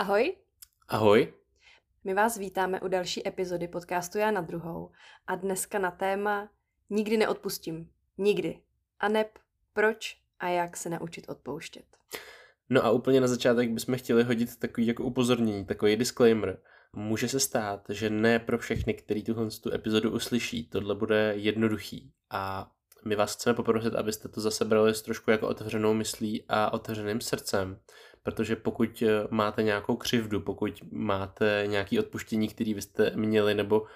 Ahoj. Ahoj. My vás vítáme u další epizody podcastu Já na druhou a dneska na téma Nikdy neodpustím. Nikdy. A neb proč a jak se naučit odpouštět. No a úplně na začátek bychom chtěli hodit takový jako upozornění, takový disclaimer. Může se stát, že ne pro všechny, který tuhle tu epizodu uslyší, tohle bude jednoduchý a my vás chceme poprosit, abyste to zase brali s trošku jako otevřenou myslí a otevřeným srdcem, protože pokud eh, máte nějakou křivdu, pokud máte nějaký odpuštění, který vy jste měli nebo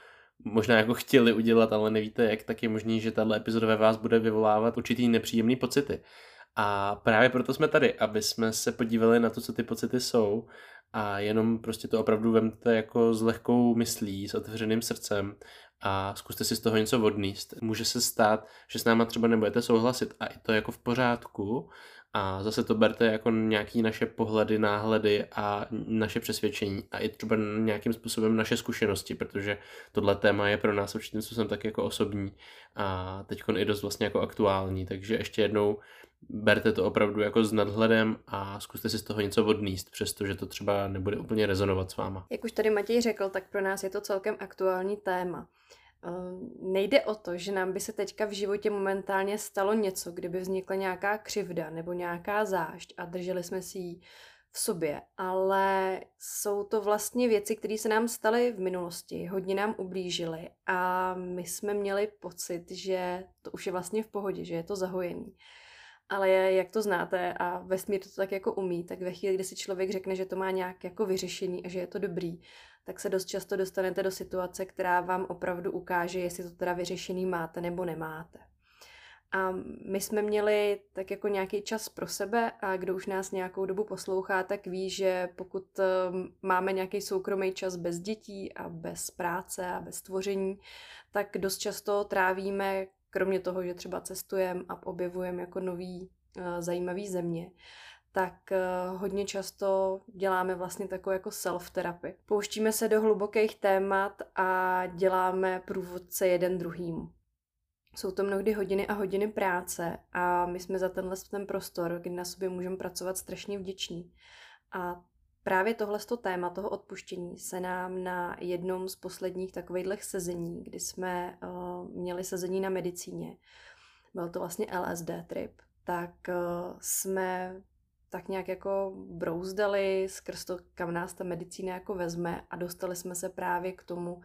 možná jako chtěli udělat, ale nevíte jak, tak je možný, že tahle epizoda ve vás bude vyvolávat určitý nepříjemný pocity. A právě proto jsme tady, aby jsme se podívali na to, co ty pocity jsou a jenom prostě to opravdu vemte jako s lehkou myslí, s otevřeným srdcem a zkuste si z toho něco odníst. Může se stát, že s náma třeba nebudete souhlasit a i to jako v pořádku a zase to berte jako nějaký naše pohledy, náhledy a naše přesvědčení a i třeba nějakým způsobem naše zkušenosti, protože tohle téma je pro nás určitým způsobem tak jako osobní a teď i dost vlastně jako aktuální, takže ještě jednou berte to opravdu jako s nadhledem a zkuste si z toho něco odníst, přestože to třeba nebude úplně rezonovat s váma. Jak už tady Matěj řekl, tak pro nás je to celkem aktuální téma. Ehm, nejde o to, že nám by se teďka v životě momentálně stalo něco, kdyby vznikla nějaká křivda nebo nějaká zášť a drželi jsme si ji v sobě, ale jsou to vlastně věci, které se nám staly v minulosti, hodně nám ublížily a my jsme měli pocit, že to už je vlastně v pohodě, že je to zahojený. Ale jak to znáte a vesmír to tak jako umí, tak ve chvíli, kdy si člověk řekne, že to má nějak jako vyřešený a že je to dobrý, tak se dost často dostanete do situace, která vám opravdu ukáže, jestli to teda vyřešený máte nebo nemáte. A my jsme měli tak jako nějaký čas pro sebe a kdo už nás nějakou dobu poslouchá, tak ví, že pokud ehm, máme nějaký soukromý čas bez dětí a bez práce a bez tvoření, tak dost často trávíme, kromě toho, že třeba cestujeme a objevujeme jako nový eh, zajímavý země, tak uh, hodně často děláme vlastně takovou jako self-therapy. Pouštíme se do hlubokých témat a děláme průvodce jeden druhým. Jsou to mnohdy hodiny a hodiny práce a my jsme za tenhle ten prostor, kdy na sobě můžeme pracovat strašně vděční. A právě tohle téma toho odpuštění se nám na jednom z posledních takových sezení, kdy jsme uh, měli sezení na medicíně, byl to vlastně LSD trip, tak uh, jsme tak nějak jako brouzdali skrz to, kam nás ta medicína jako vezme a dostali jsme se právě k tomu,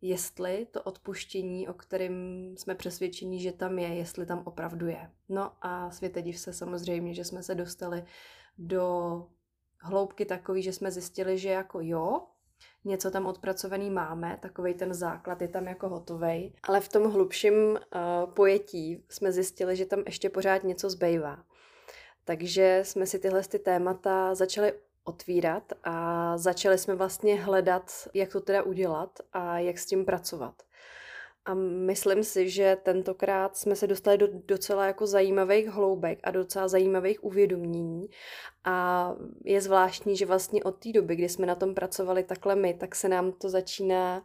jestli to odpuštění, o kterém jsme přesvědčení, že tam je, jestli tam opravdu je. No a světe div se samozřejmě, že jsme se dostali do hloubky takový, že jsme zjistili, že jako jo, něco tam odpracovaný máme, takový ten základ je tam jako hotový, ale v tom hlubším uh, pojetí jsme zjistili, že tam ještě pořád něco zbývá. Takže jsme si tyhle ty témata začali otvírat a začali jsme vlastně hledat, jak to teda udělat a jak s tím pracovat. A myslím si, že tentokrát jsme se dostali do docela jako zajímavých hloubek a docela zajímavých uvědomění. A je zvláštní, že vlastně od té doby, kdy jsme na tom pracovali takhle my, tak se nám to začíná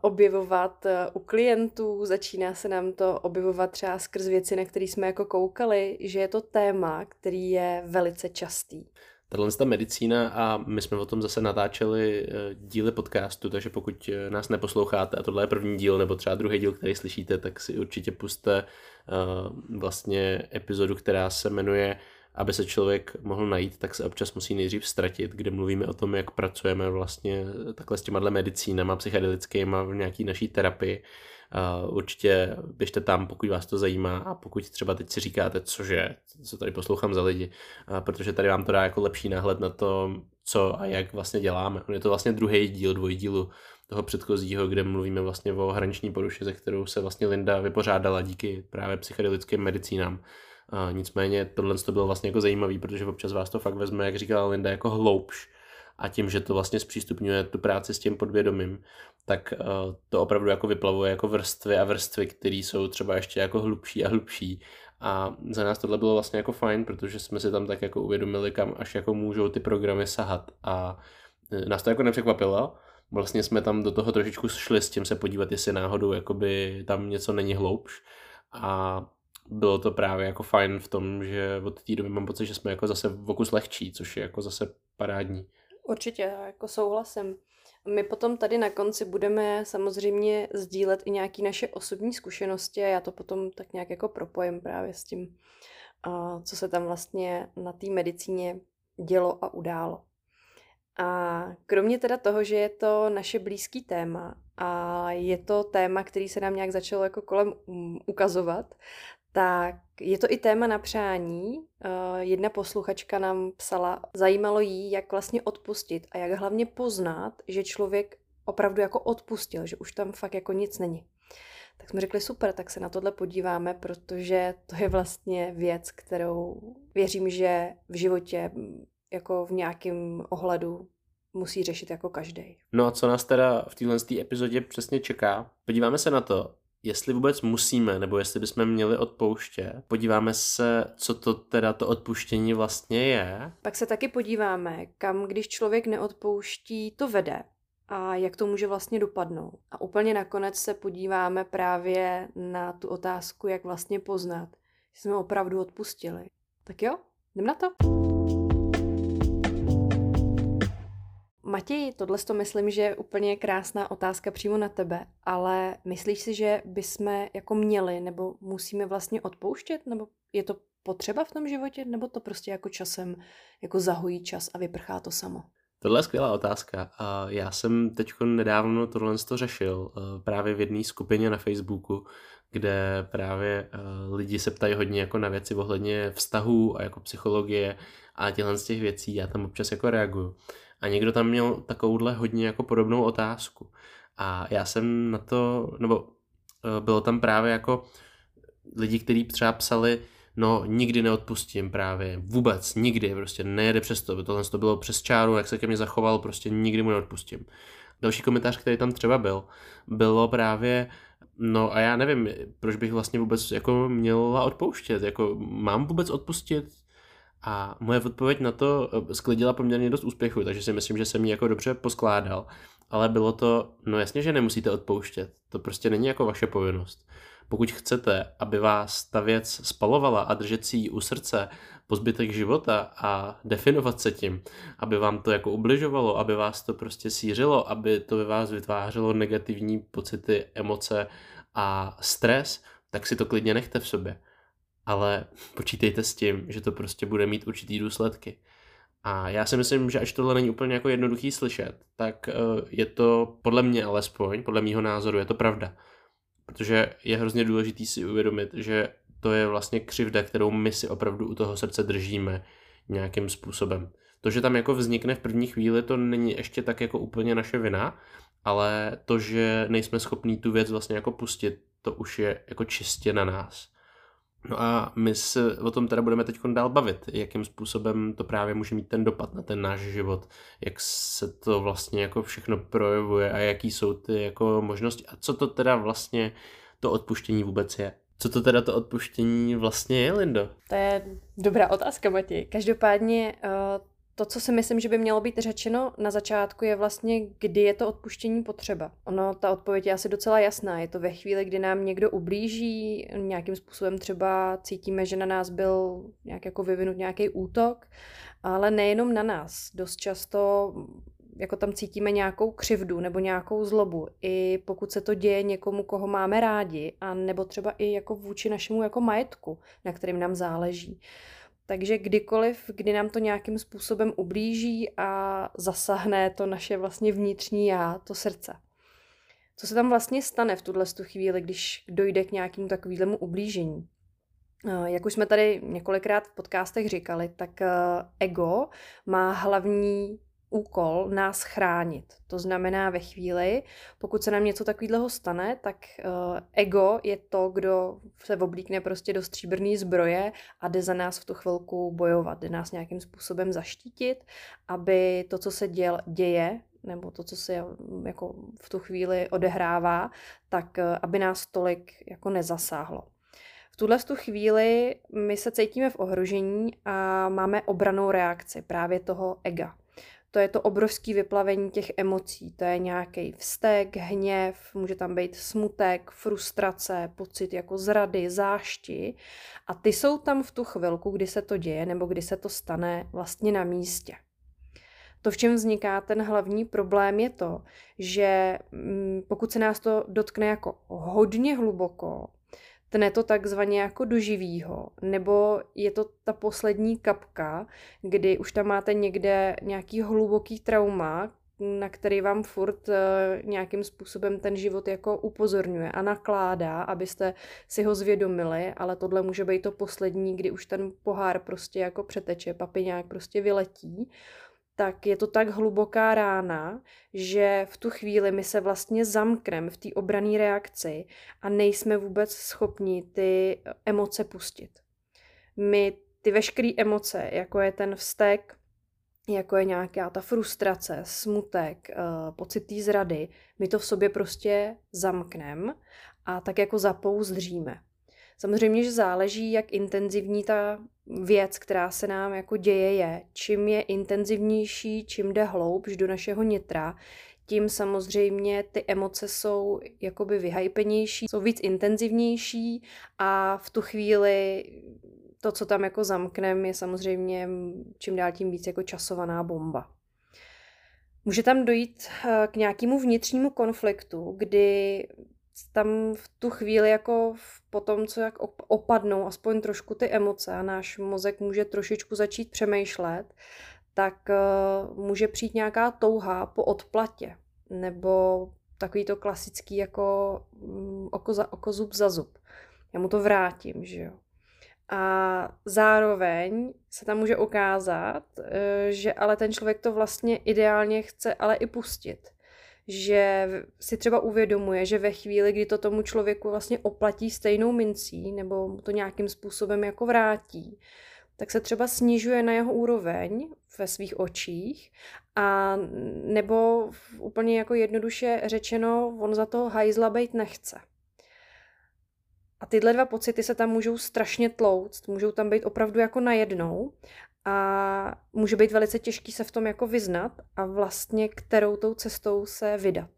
objevovat eh, u klientů, začíná se nám to objevovat třeba skrz věci, na které jsme jako koukali, že je to téma, který je velice častý. Tahle ta medicína a my jsme o tom zase natáčeli eh, díly podcastu, takže pokud nás neposloucháte a tohle je první díl nebo třeba druhý díl, který slyšíte, tak si určitě puste vlastně epizodu, která se jmenuje aby se člověk mohl najít, tak se občas musí nejdřív ztratit, kde mluvíme o tom, jak pracujeme vlastně takhle s těma medicínama psychedelickýma v nějaký naší terapii. Uh, určitě běžte tam, pokud vás to zajímá a pokud třeba teď si říkáte, cože, co tady poslouchám za lidi, uh, protože tady vám to dá jako lepší náhled na to, co a jak vlastně děláme. Je to vlastně druhý díl dvojdílu toho předchozího, kde mluvíme vlastně o hraniční poruše, ze kterou se vlastně Linda vypořádala díky právě psychedelickým medicínám. A nicméně tohle to bylo vlastně jako zajímavý, protože občas vás to fakt vezme, jak říkala Linda, jako hloubš. A tím, že to vlastně zpřístupňuje tu práci s tím podvědomím, tak uh, to opravdu jako vyplavuje jako vrstvy a vrstvy, které jsou třeba ještě jako hlubší a hlubší. A za nás tohle bylo vlastně jako fajn, protože jsme si tam tak jako uvědomili, kam až jako můžou ty programy sahat. A e, nás to jako nepřekvapilo, vlastně jsme tam do toho trošičku šli s tím se podívat, jestli náhodou jakoby tam něco není hloubš. A bylo to právě jako fajn v tom, že od té doby mám pocit, že jsme jako zase v okus lehčí, což je jako zase parádní. Určitě, jako souhlasím. My potom tady na konci budeme samozřejmě sdílet i nějaké naše osobní zkušenosti a já to potom tak nějak jako propojím právě s tím, co se tam vlastně na té medicíně dělo a událo. A kromě teda toho, že je to naše blízký téma a je to téma, který se nám nějak začalo jako kolem mm, ukazovat, tak je to i téma na přání. Eh, jedna posluchačka nám psala, zajímalo jí, jak vlastně odpustit a jak hlavně poznat, že člověk opravdu jako odpustil, že už tam fakt jako nic není. Tak jsme řekli super, tak se na tohle podíváme, protože to je vlastně věc, kterou věřím, že v životě jako v nějakém ohledu musí řešit jako každý. No a co nás teda v téhle epizodě přesně čeká? Podíváme se na to, jestli vůbec musíme, nebo jestli bychom měli odpouštět. Podíváme se, co to teda to odpuštění vlastně je. Pak se taky podíváme, kam když člověk neodpouští, to vede a jak to může vlastně dopadnout. A úplně nakonec se podíváme právě na tu otázku, jak vlastně poznat, že jsme opravdu odpustili. Tak jo, jdem na to. Matěj, tohle to myslím, že je úplně krásná otázka přímo na tebe, ale myslíš si, že bychom jako měli nebo musíme vlastně odpouštět, nebo je to potřeba v tom životě, nebo to prostě jako časem jako zahojí čas a vyprchá to samo? Tohle je skvělá otázka. Já jsem teď nedávno tohle to řešil eh, právě v jedné skupině na Facebooku, kde právě eh, lidi se ptají hodně jako na věci ohledně vztahů a jako psychologie a těchto z těch věcí. Já tam občas jako reaguju. A někdo tam měl takovouhle hodně jako podobnou otázku. A já jsem na to, nebo eh, bylo tam právě jako lidi, kteří třeba psali, no nikdy neodpustím právě, vůbec, nikdy, prostě nejede přes to, tohle to bylo přes čáru, jak se ke mně zachoval, prostě nikdy mu neodpustím. Další komentář, který tam třeba byl, bylo právě, no a já nevím, proč bych vlastně vůbec jako měla odpouštět, jako mám vůbec odpustit, a moje odpověď na to eh, sklidila poměrně dost úspěchu, takže si myslím, že jsem ji jako dobře poskládal. Ale bylo to, no jasně, že nemusíte odpouštět. To prostě není jako vaše povinnost. Pokud chcete, aby vás ta věc spalovala a držet si ji u srdce po zbytek života a definovat se tím, aby vám to jako ubližovalo, aby vás to prostě sířilo, aby to ve vás vytvářelo negativní pocity, emoce a stres, tak si to klidně nechte v sobě ale počítejte s tím, že to prostě bude mít určitý důsledky. A já si myslím, že až tohle není úplně jako jednoduchý slyšet, tak eh, je to podle mě alespoň, podle mýho názoru, je to pravda. Protože je hrozně důležitý si uvědomit, že to je vlastně křivda, kterou my si opravdu u toho srdce držíme nějakým způsobem. To, že tam jako vznikne v první chvíli, to není ještě tak jako úplně naše vina, ale to, že nejsme schopní tu věc vlastně jako pustit, to už je jako čistě na nás. No a my se o tom teda budeme teď dál bavit, jakým způsobem to právě může mít ten dopad na ten náš život, jak se to vlastně jako všechno projevuje a jaký jsou ty jako možnosti a co to teda vlastně to odpuštění vůbec je. Co to teda to odpuštění vlastně je, Lindo? To je dobrá otázka, Matěj. Každopádně uh, to, co si myslím, že by mělo být řečeno na začátku, je vlastně, kdy je to odpuštění potřeba. Ono, ta odpověď je asi docela jasná. Je to ve chvíli, kdy nám někdo ublíží, nějakým způsobem třeba cítíme, že na nás byl nějak jako vyvinut nějaký útok, ale nejenom na nás. Dost často jako tam cítíme nějakou křivdu nebo nějakou zlobu, i pokud se to děje někomu, koho máme rádi, a nebo třeba i jako vůči našemu jako majetku, na kterým nám záleží. Takže kdykoliv, kdy nám to nějakým způsobem ublíží a zasahne to naše vlastně vnitřní já, to srdce. Co se tam vlastně stane v tuhle chvíli, když dojde k nějakému takovému ublížení? Eh, jak už jsme tady několikrát v podcastech říkali, tak eh, ego má hlavní úkol nás chránit. To znamená ve chvíli, pokud se nám něco takového stane, tak uh, ego je to, kdo se oblíkne prostě do stříbrné zbroje a jde za nás v tu chvilku bojovat, jde nás nějakým způsobem zaštítit, aby to, co se děl, děje, nebo to, co se jako v tu chvíli odehrává, tak uh, aby nás tolik jako nezasáhlo. V tuhle tu chvíli my se cítíme v ohrožení a máme obranou reakci právě toho ega to je to obrovské vyplavení těch emocí. To je nějaký vztek, hněv, může tam být smutek, frustrace, pocit jako zrady, zášti. A ty jsou tam v tu chvilku, kdy se to děje nebo kdy se to stane vlastně na místě. To, v čem vzniká ten hlavní problém, je to, že mm, pokud se nás to dotkne jako hodně hluboko, tne to takzvaně jako do živýho, nebo je to ta poslední kapka, kdy už tam máte někde nějaký hluboký trauma, na který vám furt eh, nějakým způsobem ten život jako upozorňuje a nakládá, abyste si ho zvědomili, ale tohle může být to poslední, kdy už ten pohár prostě jako přeteče, papiňák prostě vyletí, tak je to tak hluboká rána, že v tu chvíli my se vlastně zamkneme v té obrané reakci a nejsme vůbec schopni ty emoce pustit. My ty veškeré emoce, jako je ten vztek, jako je nějaká ta frustrace, smutek, eh, pocit té zrady, my to v sobě prostě zamkneme a tak jako zapouzdříme. Samozřejmě, že záleží, jak intenzivní ta věc, která se nám jako děje, je. Čím je intenzivnější, čím jde hloubš do našeho nitra, tím samozřejmě ty emoce jsou jakoby vyhypenější, jsou víc intenzivnější a v tu chvíli to, co tam jako zamknem, je samozřejmě čím dál tím víc jako časovaná bomba. Může tam dojít eh, k nějakému vnitřnímu konfliktu, kdy tam v tu chvíli jako po tom, co jak opadnou aspoň trošku ty emoce a náš mozek může trošičku začít přemýšlet, tak uh, může přijít nějaká touha po odplatě nebo takový to klasický jako um, oko, za, oko zub za zub. Já mu to vrátím, že jo. A zároveň se tam může ukázat, uh, že ale ten člověk to vlastně ideálně chce ale i pustit že si třeba uvědomuje, že ve chvíli, kdy to tomu člověku vlastně oplatí stejnou mincí nebo mu to nějakým způsobem jako vrátí, tak se třeba snižuje na jeho úroveň ve svých očích a nebo úplně jako jednoduše řečeno, on za to hajzla být nechce. A tyhle dva pocity se tam můžou strašně tlouct, můžou tam být opravdu jako najednou a může být velice těžký se v tom jako vyznat a vlastně kterou tou cestou se vydat.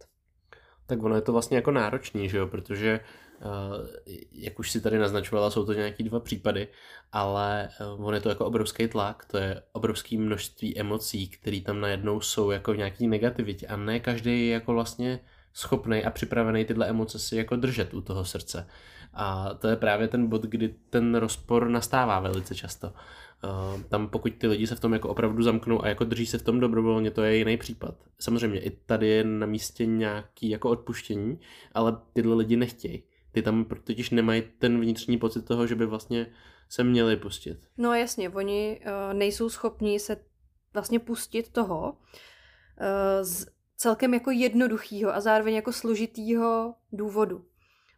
Tak ono je to vlastně jako náročný, že jo, protože Uh, jak už si tady naznačovala, jsou to nějaký dva případy, ale uh, on je to jako obrovský tlak, to je obrovské množství emocí, které tam najednou jsou jako v nějaký negativitě a ne každý je jako vlastně schopný a připravený tyhle emoce si jako držet u toho srdce. A to je právě ten bod, kdy ten rozpor nastává velice často. Uh, tam pokud ty lidi se v tom jako opravdu zamknou a jako drží se v tom dobrovolně, to je jiný případ. Samozřejmě i tady je na místě nějaký jako odpuštění, ale tyhle lidi nechtějí. Ty tam totiž nemají ten vnitřní pocit toho, že by vlastně se měli pustit. No jasně, oni uh, nejsou schopni se vlastně pustit toho uh, z celkem jako jednoduchýho a zároveň jako složitýho důvodu.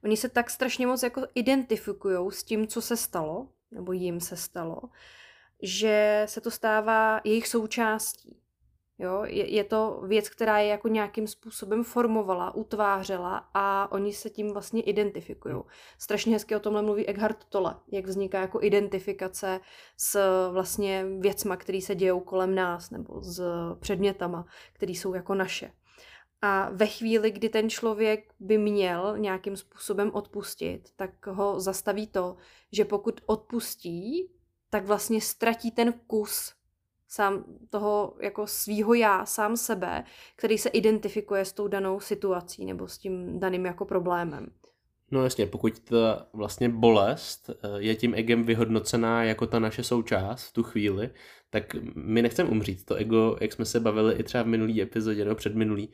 Oni se tak strašně moc jako identifikují s tím, co se stalo, nebo jim se stalo, že se to stává jejich součástí. Jo? Je, je to věc, která je jako nějakým způsobem formovala, utvářela a oni se tím vlastně identifikují. Strašně hezky o tomhle mluví Eckhart Tolle, jak vzniká jako identifikace s vlastně věcma, které se dějou kolem nás, nebo s předmětama, které jsou jako naše. A ve chvíli, kdy ten člověk by měl nějakým způsobem odpustit, tak ho zastaví to, že pokud odpustí, tak vlastně ztratí ten kus sám toho jako svýho já, sám sebe, který se identifikuje s tou danou situací nebo s tím daným jako problémem. No jasně, pokud ta vlastně bolest eh, je tím egem vyhodnocená jako ta naše součást v tu chvíli, tak my nechceme umřít. To ego, jak jsme se bavili i třeba v minulý epizodě nebo předminulý,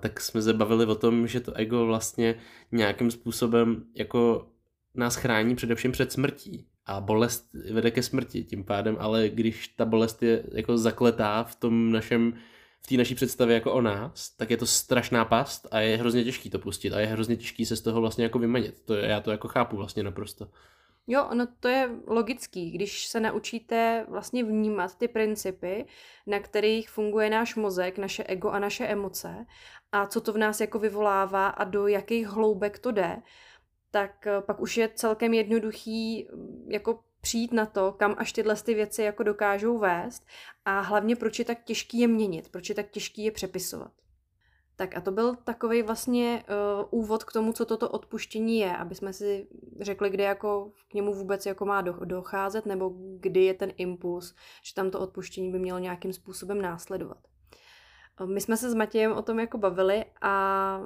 tak jsme se bavili o tom, že to ego vlastně nějakým způsobem jako nás chrání především před smrtí a bolest vede ke smrti tím pádem, ale když ta bolest je jako zakletá v tom našem v té naší představě jako o nás, tak je to strašná past a je hrozně těžký to pustit a je hrozně těžký se z toho vlastně jako vymanit. To já to jako chápu vlastně naprosto. Jo, no to je logický, když se naučíte vlastně vnímat ty principy, na kterých funguje náš mozek, naše ego a naše emoce a co to v nás jako vyvolává a do jakých hloubek to jde, tak eh, pak už je celkem jednoduchý mm, jako přijít na to, kam až tyhle ty věci jako dokážou vést a hlavně proč je tak těžký je měnit, proč je tak těžký je přepisovat. Tak a to byl takový vlastně uh, úvod k tomu, co toto odpuštění je, aby jsme si řekli, kde jako k němu vůbec jako má do, docházet, nebo kdy je ten impuls, že tam to odpuštění by mělo nějakým způsobem následovat. My jsme se s Matějem o tom jako bavili a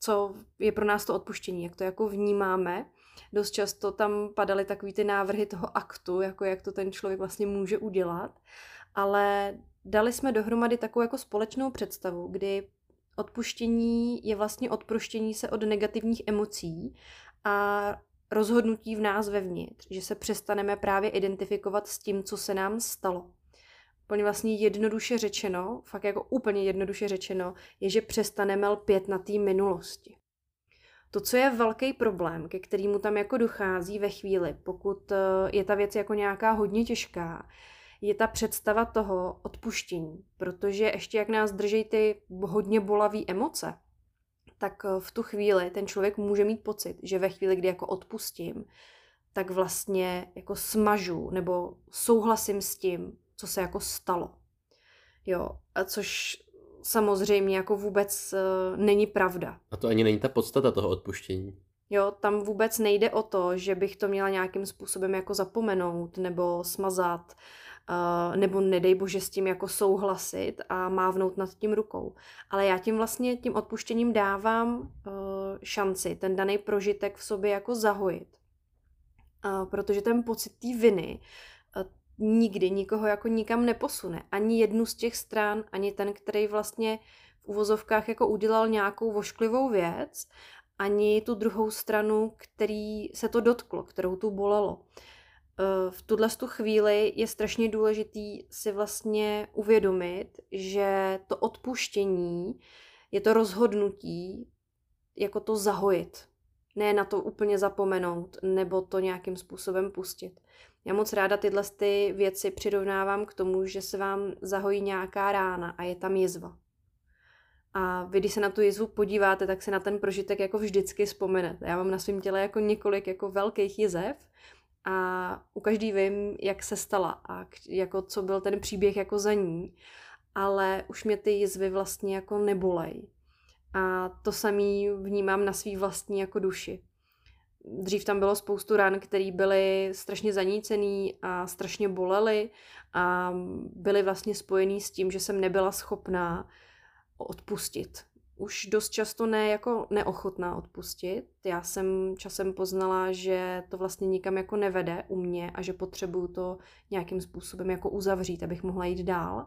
co je pro nás to odpuštění, jak to jako vnímáme. Dost často tam padaly takový ty návrhy toho aktu, jako jak to ten člověk vlastně může udělat, ale dali jsme dohromady takovou jako společnou představu, kdy odpuštění je vlastně odproštění se od negativních emocí a rozhodnutí v nás vevnitř, že se přestaneme právě identifikovat s tím, co se nám stalo. Úplně vlastně jednoduše řečeno, fakt jako úplně jednoduše řečeno, je, že přestaneme lpět na té minulosti. To, co je velký problém, ke kterému tam jako dochází ve chvíli, pokud eh, je ta věc jako nějaká hodně těžká, je ta představa toho odpuštění. Protože ještě jak nás drží ty hodně bolavé emoce, tak eh, v tu chvíli ten člověk může mít pocit, že ve chvíli, kdy jako odpustím, tak vlastně jako smažu nebo souhlasím s tím, co se jako stalo. Jo, a což samozřejmě jako vůbec uh, není pravda. A to ani není ta podstata toho odpuštění. Jo, tam vůbec nejde o to, že bych to měla nějakým způsobem jako zapomenout nebo smazat, uh, nebo nedej bože s tím jako souhlasit a mávnout nad tím rukou. Ale já tím vlastně tím odpuštěním dávám uh, šanci ten daný prožitek v sobě jako zahojit. Protože ten pocit té viny nikdy nikoho jako nikam neposune. Ani jednu z těch stran, ani ten, který vlastně v uvozovkách jako udělal nějakou vošklivou věc, ani tu druhou stranu, který se to dotklo, kterou tu bolelo. Eh, v tuhle tu chvíli je strašně důležitý si vlastně uvědomit, že to odpuštění je to rozhodnutí, jako to zahojit. Ne na to úplně zapomenout, nebo to nějakým způsobem pustit. Já moc ráda tyhle ty věci přirovnávám k tomu, že se vám zahojí nějaká rána a je tam jizva. A vy, když se na tu jizvu podíváte, tak se na ten prožitek jako vždycky vzpomenete. Já mám na svém těle jako několik jako velkých jizev a u každý vím, jak se stala a jako co byl ten příběh jako za ní. Ale už mě ty jizvy vlastně jako nebolej. A to samý vnímám na svý vlastní jako duši. Dřív tam bylo spoustu ran, které byly strašně zanícený a strašně bolely a byly vlastně spojený s tím, že jsem nebyla schopná odpustit. Už dost často ne jako neochotná odpustit. Já jsem časem poznala, že to vlastně nikam jako nevede u mě a že potřebuju to nějakým způsobem jako uzavřít, abych mohla jít dál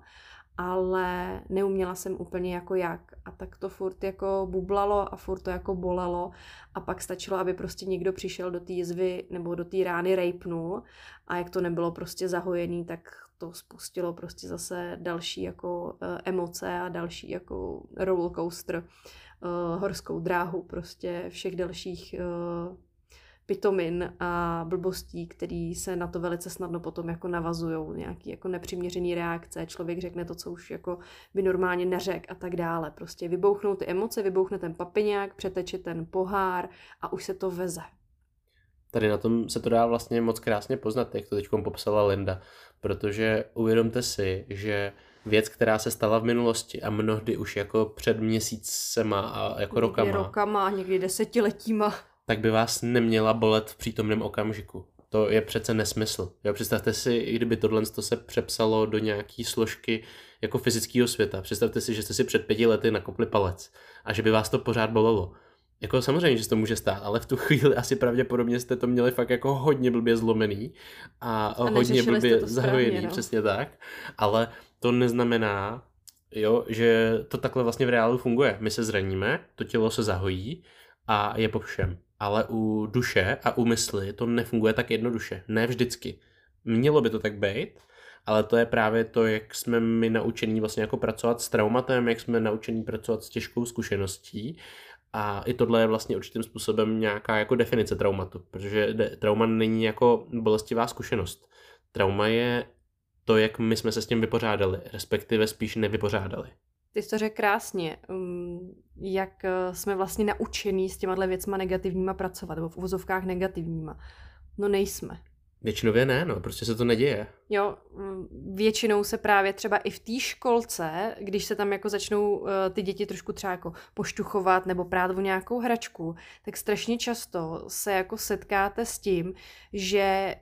ale neuměla jsem úplně jako jak. A tak to furt jako bublalo a furt to jako bolelo a pak stačilo, aby prostě někdo přišel do té jizvy nebo do té rány rejpnul a jak to nebylo prostě zahojený, tak to spustilo prostě zase další jako uh, emoce a další jako rollercoaster, uh, horskou dráhu prostě všech dalších uh, pitomin a blbostí, který se na to velice snadno potom jako navazují, nějaký jako nepřiměřený reakce, člověk řekne to, co už jako by normálně neřek a tak dále. Prostě vybouchnou ty emoce, vybouchne ten papiňák, přeteče ten pohár a už se to veze. Tady na tom se to dá vlastně moc krásně poznat, jak to teď popsala Linda, protože uvědomte si, že věc, která se stala v minulosti a mnohdy už jako před měsícema a jako někdy rokama. rokama, někdy desetiletíma tak by vás neměla bolet v přítomném okamžiku. To je přece nesmysl. Jo, představte si, i kdyby tohle se přepsalo do nějaký složky jako fyzického světa. Představte si, že jste si před pěti lety nakopli palec a že by vás to pořád bolelo. Jako samozřejmě, že se to může stát, ale v tu chvíli asi pravděpodobně jste to měli fakt jako hodně blbě zlomený a, a hodně blbě zahojený, no. přesně tak. Ale to neznamená, jo, že to takhle vlastně v reálu funguje. My se zraníme, to tělo se zahojí a je po všem ale u duše a u mysli to nefunguje tak jednoduše. Ne vždycky. Mělo by to tak být, ale to je právě to, jak jsme my naučení vlastně jako pracovat s traumatem, jak jsme naučení pracovat s těžkou zkušeností a i tohle je vlastně určitým způsobem nějaká jako definice traumatu, protože trauma není jako bolestivá zkušenost. Trauma je to, jak my jsme se s tím vypořádali, respektive spíš nevypořádali. Ty jsi to řekl krásně, um, jak eh, jsme vlastně naučení s těma věcma negativníma pracovat, nebo v uvozovkách negativníma. No nejsme. Většinově ne, no, prostě se to neděje. Jo, mm, většinou se právě třeba i v té školce, když se tam jako začnou uh, ty děti trošku třeba jako poštuchovat nebo prát o nějakou hračku, tak strašně často se jako setkáte s tím, že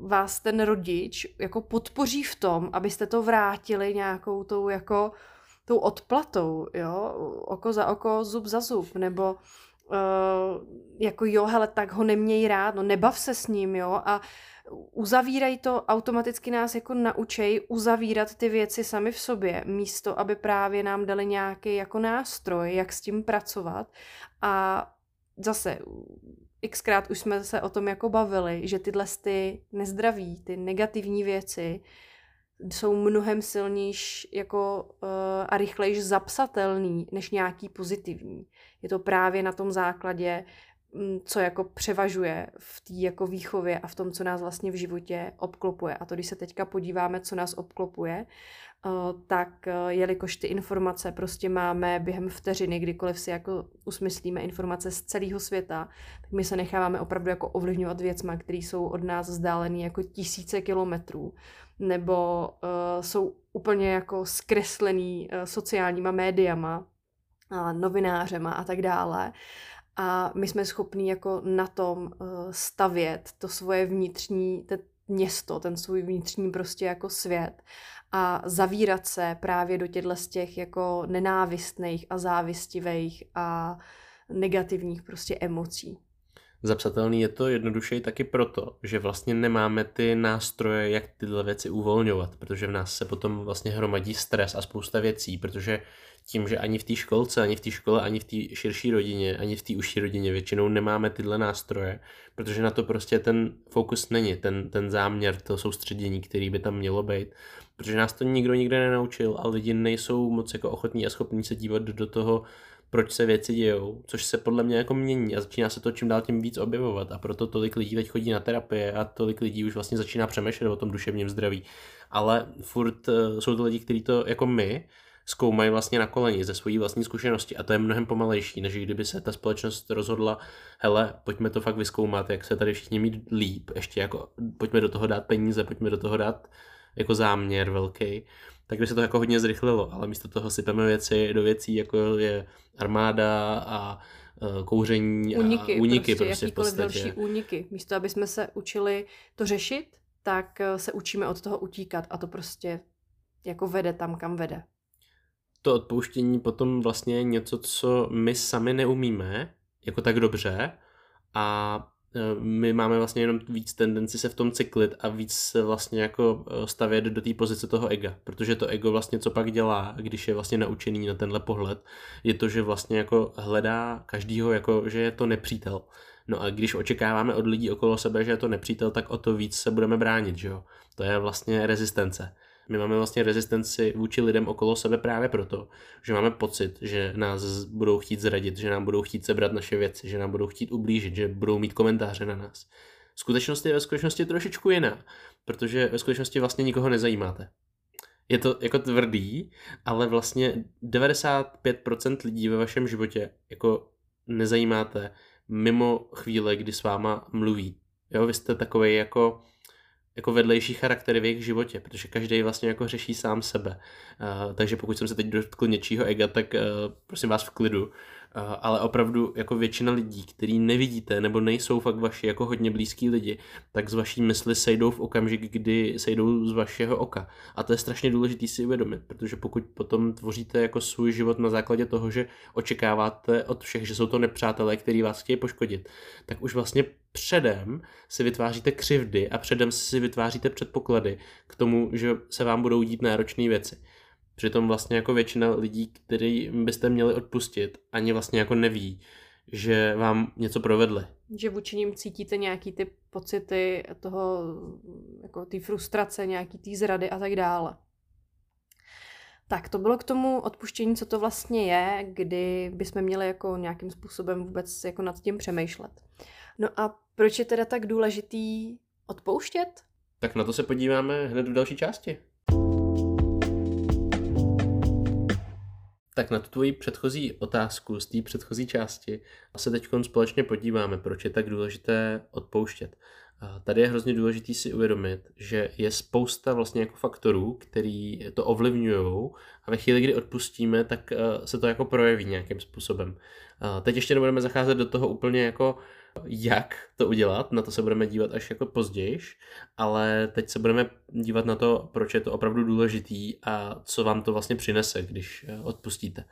uh, vás ten rodič jako podpoří v tom, abyste to vrátili nějakou tou jako tou odplatou, jo, oko za oko, zub za zub, nebo jako jo, hele, tak ho neměj rád, no nebav se s ním, jo, a uzavírají to, automaticky nás jako naučej uzavírat ty věci sami v sobě, místo, aby právě nám dali nějaký jako nástroj, jak s tím pracovat. A zase xkrát už jsme se o tom jako bavili, že tyhle ty nezdraví, ty negativní věci jsou mnohem silnější jako, uh, a rychlejš zapsatelný než nějaký pozitivní. Je to právě na tom základě, mm, co jako převažuje v té jako výchově a v tom, co nás vlastně v životě obklopuje. A to, když se teďka podíváme, co nás obklopuje, Eh, tak eh, jelikož ty informace prostě máme během vteřiny, kdykoliv si jako usmyslíme informace z celého světa, tak my se necháváme opravdu jako ovlivňovat věcma, které jsou od nás vzdálený jako tisíce kilometrů, nebo uh, jsou úplně jako zkreslený uh, sociálníma médiama, uh, novinářema a tak dále. A my jsme schopní jako na tom uh, stavět to svoje vnitřní, te, město, ten svůj vnitřní prostě jako svět a zavírat se právě do těchto z těch jako nenávistných a závistivých a negativních prostě emocí. Zapsatelný je to jednoduše taky proto, že vlastně nemáme ty nástroje, jak tyhle věci uvolňovat, protože v nás se potom vlastně hromadí stres a spousta věcí, protože tím, že ani v té školce, ani v té škole, ani v té širší rodině, ani v té užší rodině většinou nemáme tyhle nástroje, protože na to prostě ten fokus není, ten, ten záměr, to soustředění, který by tam mělo být, protože nás to nikdo nikde nenaučil a lidi nejsou moc jako ochotní a schopní se dívat do toho, proč se věci dějou, což se podle mě jako mění a začíná se to čím dál tím víc objevovat a proto tolik lidí teď chodí na terapie a tolik lidí už vlastně začíná přemýšlet o tom duševním zdraví. Ale furt uh, jsou to lidi, kteří to jako my zkoumají vlastně na koleni ze svojí vlastní zkušenosti a to je mnohem pomalejší, než kdyby se ta společnost rozhodla, hele, pojďme to fakt vyzkoumat, jak se tady všichni mít líp, ještě jako pojďme do toho dát peníze, pojďme do toho dát jako záměr velký, tak by se to jako hodně zrychlilo, ale místo toho sypeme věci do věcí, jako je armáda a e, kouření úniky, a úniky prostě, prostě jakýkoliv další úniky. Místo, aby jsme se učili to řešit, tak e, se učíme od toho utíkat a to prostě jako vede tam, kam vede. To odpouštění potom vlastně je něco, co my sami neumíme, jako tak dobře a my máme vlastně jenom víc tendenci se v tom cyklit a víc se vlastně jako eh, stavět do té pozice toho ega, protože to ego vlastně co pak dělá, když je vlastně naučený na tenhle pohled, je to, že vlastně jako hledá každýho jako, že je to nepřítel. No a když očekáváme od lidí okolo sebe, že je to nepřítel, tak o to víc se budeme bránit, že jo. To je vlastně rezistence. My máme vlastně rezistenci vůči lidem okolo sebe právě proto, že máme pocit, že nás budou chtít zradit, že nám budou chtít sebrat naše věci, že nám budou chtít ublížit, že budou mít komentáře na nás. Skutečnost je ve skutečnosti trošičku jiná, protože ve skutečnosti vlastně nikoho nezajímáte. Je to jako tvrdý, ale vlastně 95% lidí ve vašem životě jako nezajímáte mimo chvíle, kdy s váma mluví. Jo, vy jste takový jako jako vedlejší charaktery v jejich životě, protože každý vlastně jako řeší sám sebe. Uh, takže pokud jsem se teď dotkl něčího ega, tak uh, prosím vás v klidu. Eh, ale opravdu jako většina lidí, který nevidíte nebo nejsou fakt vaši jako hodně blízký lidi, tak z vaší mysli sejdou v okamžik, kdy sejdou z vašeho oka. A to je strašně důležité si uvědomit, protože pokud potom tvoříte jako svůj život na základě toho, že očekáváte od všech, že jsou to nepřátelé, kteří vás chtějí poškodit, tak už vlastně předem si vytváříte křivdy a předem si vytváříte předpoklady k tomu, že se vám budou dít náročné věci. Přitom vlastně jako většina lidí, který byste měli odpustit, ani vlastně jako neví, že vám něco provedli. Že vůči ním cítíte nějaký ty pocity toho, jako ty frustrace, nějaký ty zrady a tak dále. Tak to bylo k tomu odpuštění, co to vlastně je, kdy bychom měli jako nějakým způsobem vůbec jako nad tím přemýšlet. No a proč je teda tak důležitý odpouštět? Tak na to se podíváme hned v další části. Tak na tu tvoji předchozí otázku z té předchozí části se teď společně podíváme, proč je tak důležité odpouštět. Tady je hrozně důležité si uvědomit, že je spousta vlastně jako faktorů, který to ovlivňují a ve chvíli, kdy odpustíme, tak se to jako projeví nějakým způsobem. Teď ještě nebudeme zacházet do toho úplně jako jak to udělat, na to se budeme dívat až jako později, ale teď se budeme dívat na to, proč je to opravdu důležitý a co vám to vlastně přinese, když eh, odpustíte.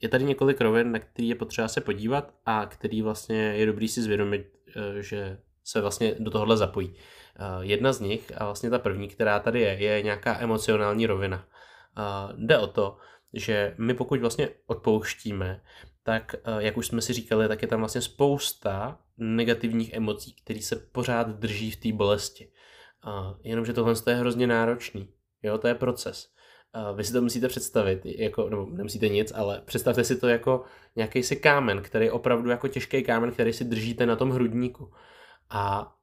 Je tady několik rovin, na který je potřeba se podívat a který vlastně je dobrý si zvědomit, eh, že se vlastně do tohohle zapojí. Eh, jedna z nich, a vlastně ta první, která tady je, je nějaká emocionální rovina. Jde o to, že my pokud vlastně odpouštíme, tak jak už jsme si říkali, tak je tam vlastně spousta negativních emocí, které se pořád drží v té bolesti. A jenomže tohle je hrozně náročný. Jo, to je proces. A vy si to musíte představit, jako, nebo nemusíte nic, ale představte si to jako nějaký si kámen, který je opravdu jako těžký kámen, který si držíte na tom hrudníku. A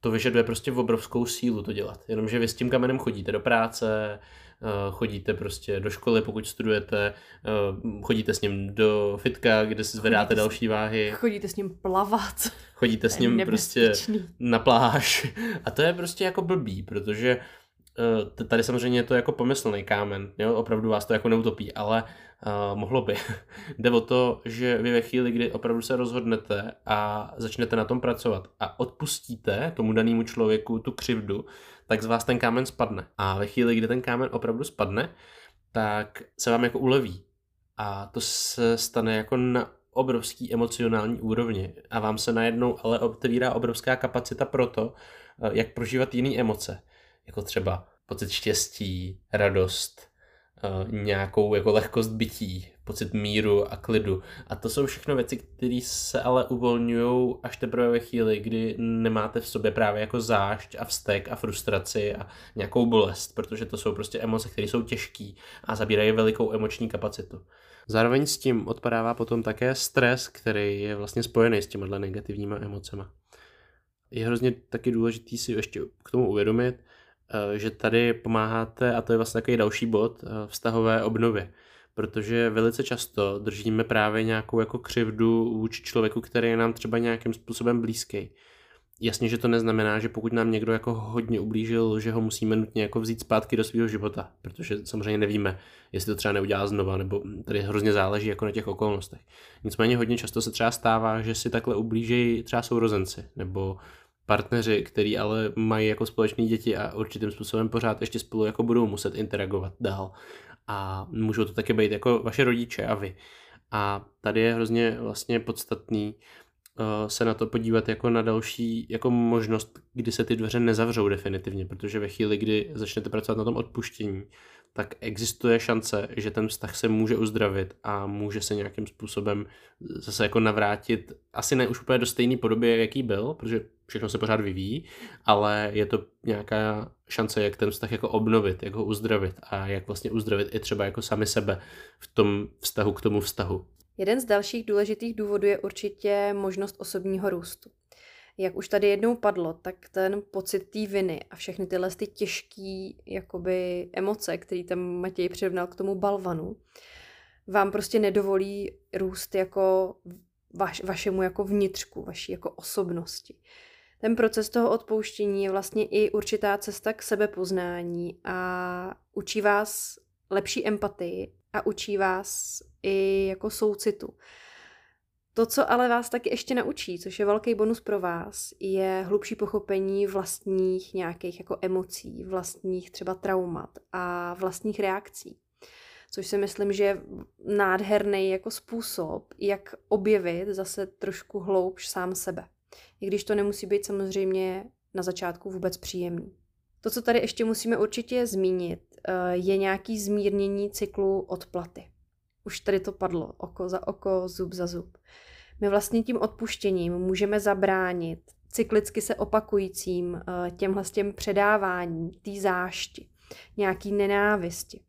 to vyžaduje prostě obrovskou sílu to dělat. Jenomže vy s tím kamenem chodíte do práce, chodíte prostě do školy, pokud studujete, eh, chodíte s ním do fitka, kde si zvedáte chodíte další váhy. Chodíte s ním plavat. Chodíte s ním prostě na pláž. A to je prostě jako blbý, protože eh, tady samozřejmě je to jako pomyslný kámen, jo? opravdu vás to jako neutopí, ale uh, mohlo by. Jde o to, že vy ve chvíli, kdy opravdu se rozhodnete a začnete na tom pracovat a odpustíte tomu danému člověku tu křivdu, tak z vás ten kámen spadne. A ve chvíli, kdy ten kámen opravdu spadne, tak se vám jako uleví. A to se stane jako na obrovský emocionální úrovni a vám se najednou ale otvírá obrovská kapacita pro to, eh, jak prožívat jiné emoce, jako třeba pocit štěstí, radost, nějakou jako lehkost bytí, pocit míru a klidu. A to jsou všechno věci, které se ale uvolňují až teprve ve chvíli, kdy nemáte v sobě právě jako zášť a vztek a frustraci a nějakou bolest, protože to jsou prostě emoce, které jsou těžké a zabírají velikou emoční kapacitu. Zároveň s tím odpadává potom také stres, který je vlastně spojený s těmihle negativníma emocemi. Je hrozně taky důležitý si ještě k tomu uvědomit, eh, že tady pomáháte, a to je vlastně takový další bod, eh, vztahové obnově protože velice často držíme právě nějakou jako křivdu vůči člověku, který je nám třeba nějakým způsobem blízký. Jasně, že to neznamená, že pokud nám někdo jako hodně ublížil, že ho musíme nutně jako vzít zpátky do svého života, protože samozřejmě nevíme, jestli to třeba neudělá znova, nebo tady hrozně záleží jako na těch okolnostech. Nicméně hodně často se třeba stává, že si takhle ublíží třeba sourozenci, nebo partneři, který ale mají jako společné děti a určitým způsobem pořád ještě spolu jako budou muset interagovat dál a můžou to taky být jako vaše rodiče a vy. A tady je hrozně vlastně podstatný uh, se na to podívat jako na další jako možnost, kdy se ty dveře nezavřou definitivně, protože ve chvíli, kdy začnete pracovat na tom odpuštění, tak existuje šance, že ten vztah se může uzdravit a může se nějakým způsobem zase jako navrátit, asi ne už úplně do stejné podoby, jaký byl, protože všechno se pořád vyvíjí, ale je to nějaká šance, jak ten vztah jako obnovit, jak ho uzdravit a jak vlastně uzdravit i třeba jako sami sebe v tom vztahu k tomu vztahu. Jeden z dalších důležitých důvodů je určitě možnost osobního růstu. Jak už tady jednou padlo, tak ten pocit té viny a všechny tyhle ty těžké jakoby emoce, které tam Matěj přirovnal k tomu balvanu, vám prostě nedovolí růst jako vaš, vašemu jako vnitřku, vaší jako osobnosti. Ten proces toho odpouštění je vlastně i určitá cesta k sebepoznání a učí vás lepší empatii a učí vás i jako soucitu. To, co ale vás taky ještě naučí, což je velký bonus pro vás, je hlubší pochopení vlastních nějakých jako emocí, vlastních třeba traumat a vlastních reakcí. Což si myslím, že je nádherný jako způsob, jak objevit zase trošku hloubš sám sebe. I když to nemusí být samozřejmě na začátku vůbec příjemný. To, co tady ještě musíme určitě zmínit, eh, je nějaký zmírnění cyklu odplaty. Už tady to padlo, oko za oko, zub za zub. My vlastně tím odpuštěním můžeme zabránit cyklicky se opakujícím eh, těmhle těm předávání, té zášti, nějaký nenávisti.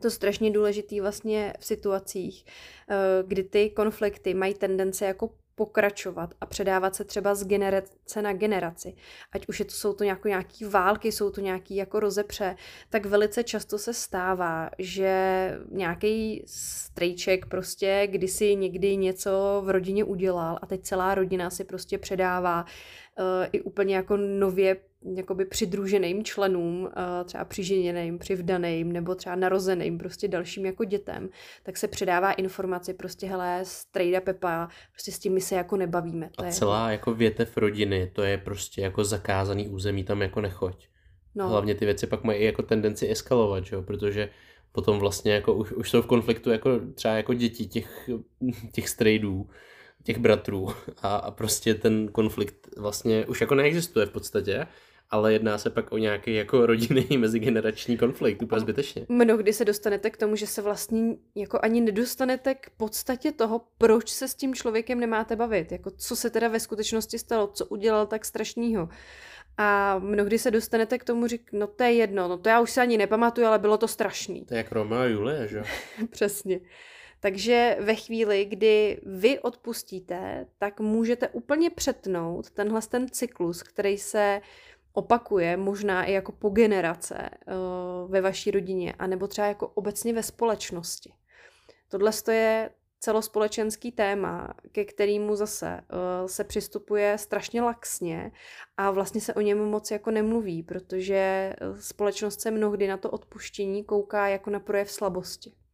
To je strašně důležitý vlastně v situacích, eh, kdy ty konflikty mají tendence jako pokračovat a předávat se třeba z generace na generaci. Ať už je to, jsou to nějaký války, jsou to nějaký jako rozepře, tak velice často se stává, že nějaký strejček prostě kdysi někdy něco v rodině udělal a teď celá rodina si prostě předává i úplně jako nově jakoby přidruženým členům, třeba přiženěným, přivdaným nebo třeba narozeným prostě dalším jako dětem, tak se předává informace prostě hele, strejda Pepa, prostě s tím my se jako nebavíme. To A celá jako... jako větev rodiny, to je prostě jako zakázaný území, tam jako nechoď. No. Hlavně ty věci pak mají jako tendenci eskalovat, že jo? protože potom vlastně jako už, už jsou v konfliktu jako třeba jako děti těch, těch strejdů, těch bratrů a, a prostě ten konflikt vlastně už jako neexistuje v podstatě ale jedná se pak o nějaký jako rodinný mezigenerační konflikt, úplně zbytečně. Mnohdy se dostanete k tomu, že se vlastně jako ani nedostanete k podstatě toho, proč se s tím člověkem nemáte bavit, jako co se teda ve skutečnosti stalo, co udělal tak strašného. A mnohdy se dostanete k tomu, řík, no to je jedno, no to já už se ani nepamatuju, ale bylo to strašný. To je jak Romeo a Julie, že? Přesně. Takže ve chvíli, kdy vy odpustíte, tak můžete úplně přetnout tenhle ten cyklus, který se opakuje možná i jako po generace uh, ve vaší rodině, anebo třeba jako obecně ve společnosti. Tohle je celospolečenský téma, ke kterému zase uh, se přistupuje strašně laxně a vlastně se o něm moc jako nemluví, protože eh, společnost se mnohdy na to odpuštění kouká jako na projev slabosti.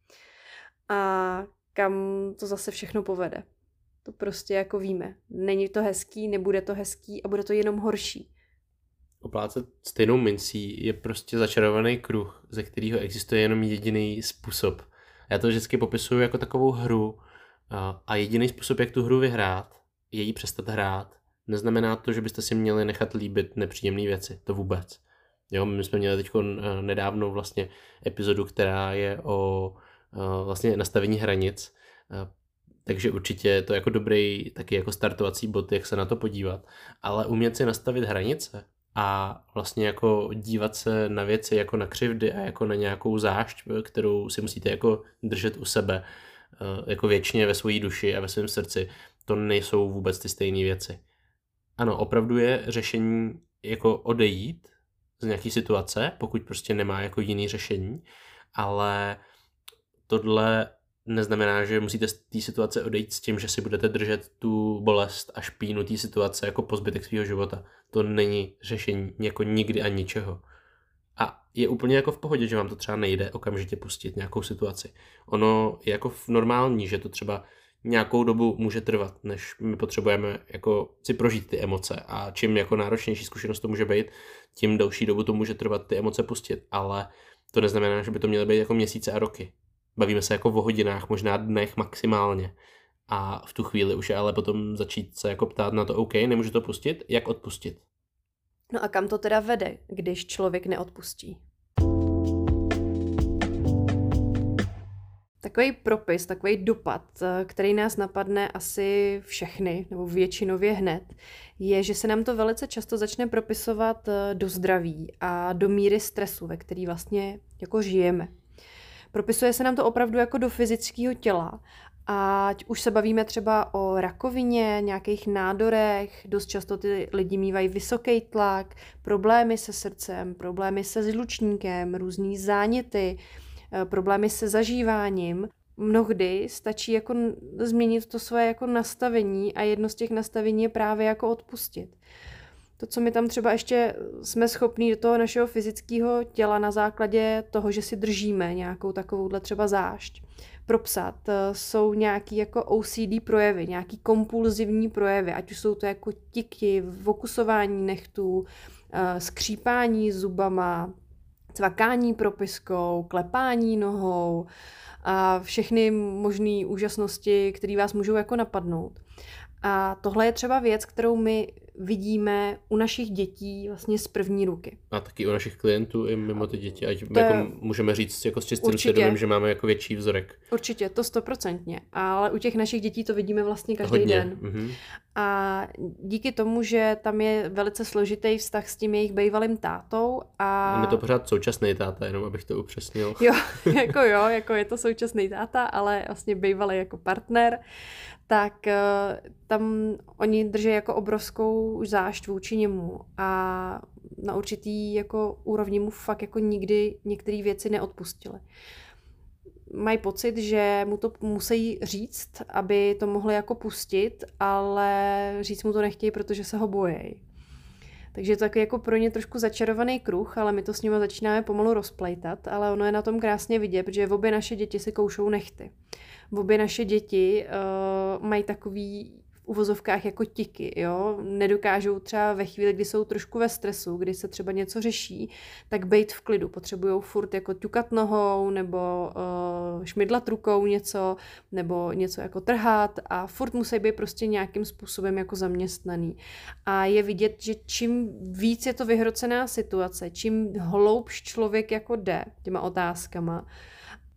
A kam to zase všechno povede. To prostě jako víme. Není to hezký, nebude to hezký a bude to jenom horší. Oplácet stejnou mincí je prostě začarovaný kruh, ze kterého existuje jenom jediný způsob – já to vždycky popisuju jako takovou hru a jediný způsob, jak tu hru vyhrát, je jí přestat hrát. Neznamená to, že byste si měli nechat líbit nepříjemné věci, to vůbec. Jo, my jsme měli teď nedávno vlastně epizodu, která je o vlastně nastavení hranic, takže určitě to je jako dobrý taky jako startovací bod, jak se na to podívat. Ale umět si nastavit hranice a vlastně jako dívat se na věci jako na křivdy a jako na nějakou zášť, kterou si musíte jako držet u sebe, eh, jako věčně ve své duši a ve svém srdci, to nejsou vůbec ty stejné věci. Ano, opravdu je řešení jako odejít z nějaké situace, pokud prostě nemá jako jiný řešení, ale tohle neznamená, že musíte z té situace odejít s tím, že si budete držet tu bolest a špínu té situace jako po zbytek svého života. To není řešení jako nikdy a ničeho. A je úplně jako v pohodě, že vám to třeba nejde okamžitě pustit nějakou situaci. Ono je jako normální, že to třeba nějakou dobu může trvat, než my potřebujeme jako si prožít ty emoce a čím jako náročnější zkušenost to může být, tím delší dobu to může trvat ty emoce pustit, ale to neznamená, že by to měly být jako měsíce a roky. Bavíme se jako o hodinách, možná dnech maximálně. A v tu chvíli už je ale potom začít se jako ptát na to, OK, nemůžu to pustit, jak odpustit? No a kam to teda vede, když člověk neodpustí? Takový propis, takový dopad, který nás napadne asi všechny, nebo většinově hned, je, že se nám to velice často začne propisovat eh, do zdraví a do míry stresu, ve který vlastně jako žijeme. Propisuje se nám to opravdu jako do fyzického těla. Ať už se bavíme třeba o rakovině, nějakých nádorech, dost často ty lidi mývají vysoký tlak, problémy se srdcem, problémy se žlučníkem, různý záněty, eh, problémy se zažíváním. Mnohdy stačí jako změnit to své jako nastavení a jedno z těch nastavení je právě jako odpustit to, co my tam třeba ještě jsme schopní do toho našeho fyzického těla na základě toho, že si držíme nějakou takovouhle třeba zášť, propsat, eh, jsou nějaký jako OCD projevy, nějaký kompulzivní projevy, ať už jsou to jako tiky, vokusování nechtů, eh, skřípání zubama, cvakání propiskou, klepání nohou a všechny možné úžasnosti, které vás můžou jako napadnout. A tohle je třeba věc, kterou my vidíme u našich dětí vlastně z první ruky. A taky u našich klientů i mimo ty děti, ať to jako můžeme říct jako s čistým určitě. svědomím, že máme jako větší vzorek. Určitě, to stoprocentně, ale u těch našich dětí to vidíme vlastně každý Hodně. den. Mm-hmm. A díky tomu, že tam je velice složitý vztah s tím jejich bývalým tátou a... a je to pořád současný táta, jenom abych to upřesnil. Jo, jako jo, jako je to současný táta, ale vlastně bývalý jako partner tak uh, tam oni drží jako obrovskou zášť vůči němu a na určitý jako úrovni mu fakt jako nikdy některé věci neodpustili. Mají pocit, že mu to musí říct, aby to mohli jako pustit, ale říct mu to nechtějí, protože se ho bojí. Takže je to takový jako pro ně trošku začarovaný kruh, ale my to s nimi začínáme pomalu rozplejtat, ale ono je na tom krásně vidět, protože obě naše děti si koušou nechty. Obě naše děti uh, mají takový uvozovkách jako tiky, jo, nedokážou třeba ve chvíli, kdy jsou trošku ve stresu, kdy se třeba něco řeší, tak bejt v klidu, potřebují furt jako ťukat nohou, nebo uh, šmidlat rukou něco, nebo něco jako trhat a furt musí být prostě nějakým způsobem jako zaměstnaný. A je vidět, že čím víc je to vyhrocená situace, čím hloubš člověk jako jde těma otázkama,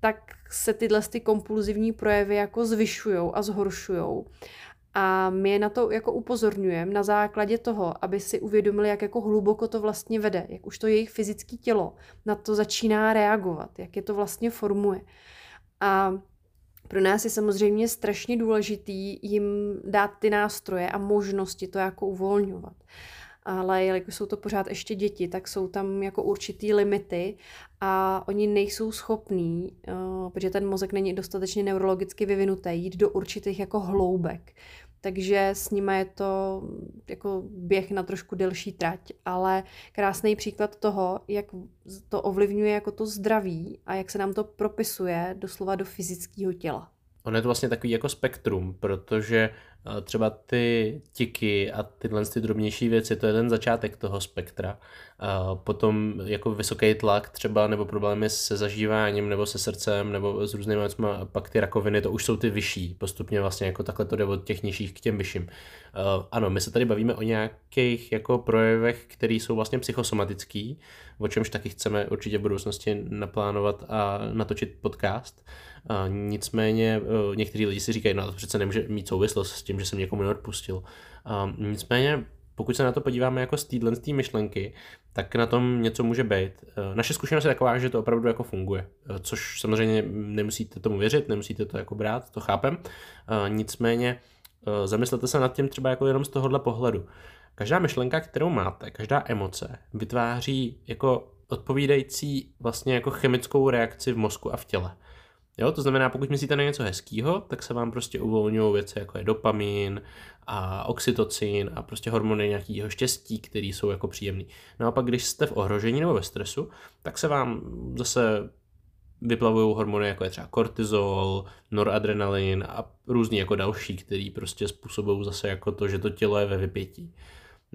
tak se tyhle ty kompulzivní projevy jako zvyšují a zhoršují. A my je na to jako upozorňujeme na základě toho, aby si uvědomili, jak jako hluboko to vlastně vede, jak už to jejich fyzické tělo na to začíná reagovat, jak je to vlastně formuje. A pro nás je samozřejmě strašně důležitý jim dát ty nástroje a možnosti to jako uvolňovat. Ale jelikož jsou to pořád ještě děti, tak jsou tam jako určitý limity a oni nejsou schopní, uh, protože ten mozek není dostatečně neurologicky vyvinutý, jít do určitých jako hloubek takže s nimi je to jako běh na trošku delší trať, ale krásný příklad toho, jak to ovlivňuje jako to zdraví a jak se nám to propisuje doslova do fyzického těla. Ono je to vlastně takový jako spektrum, protože třeba ty tiky a tyhle ty drobnější věci, to je ten začátek toho spektra. Potom jako vysoký tlak třeba, nebo problémy se zažíváním, nebo se srdcem, nebo s různými věcmi, pak ty rakoviny, to už jsou ty vyšší. Postupně vlastně jako takhle to jde od těch nižších k těm vyšším. Ano, my se tady bavíme o nějakých jako projevech, které jsou vlastně psychosomatický, o čemž taky chceme určitě v budoucnosti naplánovat a natočit podcast. A nicméně e, někteří lidi si říkají, no to přece nemůže mít souvislost s tím, že jsem někomu neodpustil. A nicméně pokud se na to podíváme jako z téhle myšlenky, tak na tom něco může být. E, naše zkušenost je taková, že to opravdu jako funguje, e, což samozřejmě nemusíte tomu věřit, nemusíte to jako brát, to chápem. Nicméně zamyslete se nad tím třeba jako jenom z tohohle pohledu. Každá myšlenka, kterou máte, každá emoce vytváří jako odpovídající vlastně jako chemickou reakci v mozku a v těle. Jo, to znamená, pokud myslíte na něco hezkého, tak se vám prostě uvolňují věci jako je dopamin a oxytocin a prostě hormony nějakého štěstí, které jsou jako příjemný. No a pak, když jste v ohrožení nebo ve stresu, tak se vám zase vyplavují hormony jako je třeba kortizol, noradrenalin a různý jako další, který prostě způsobují zase jako to, že to tělo je ve vypětí.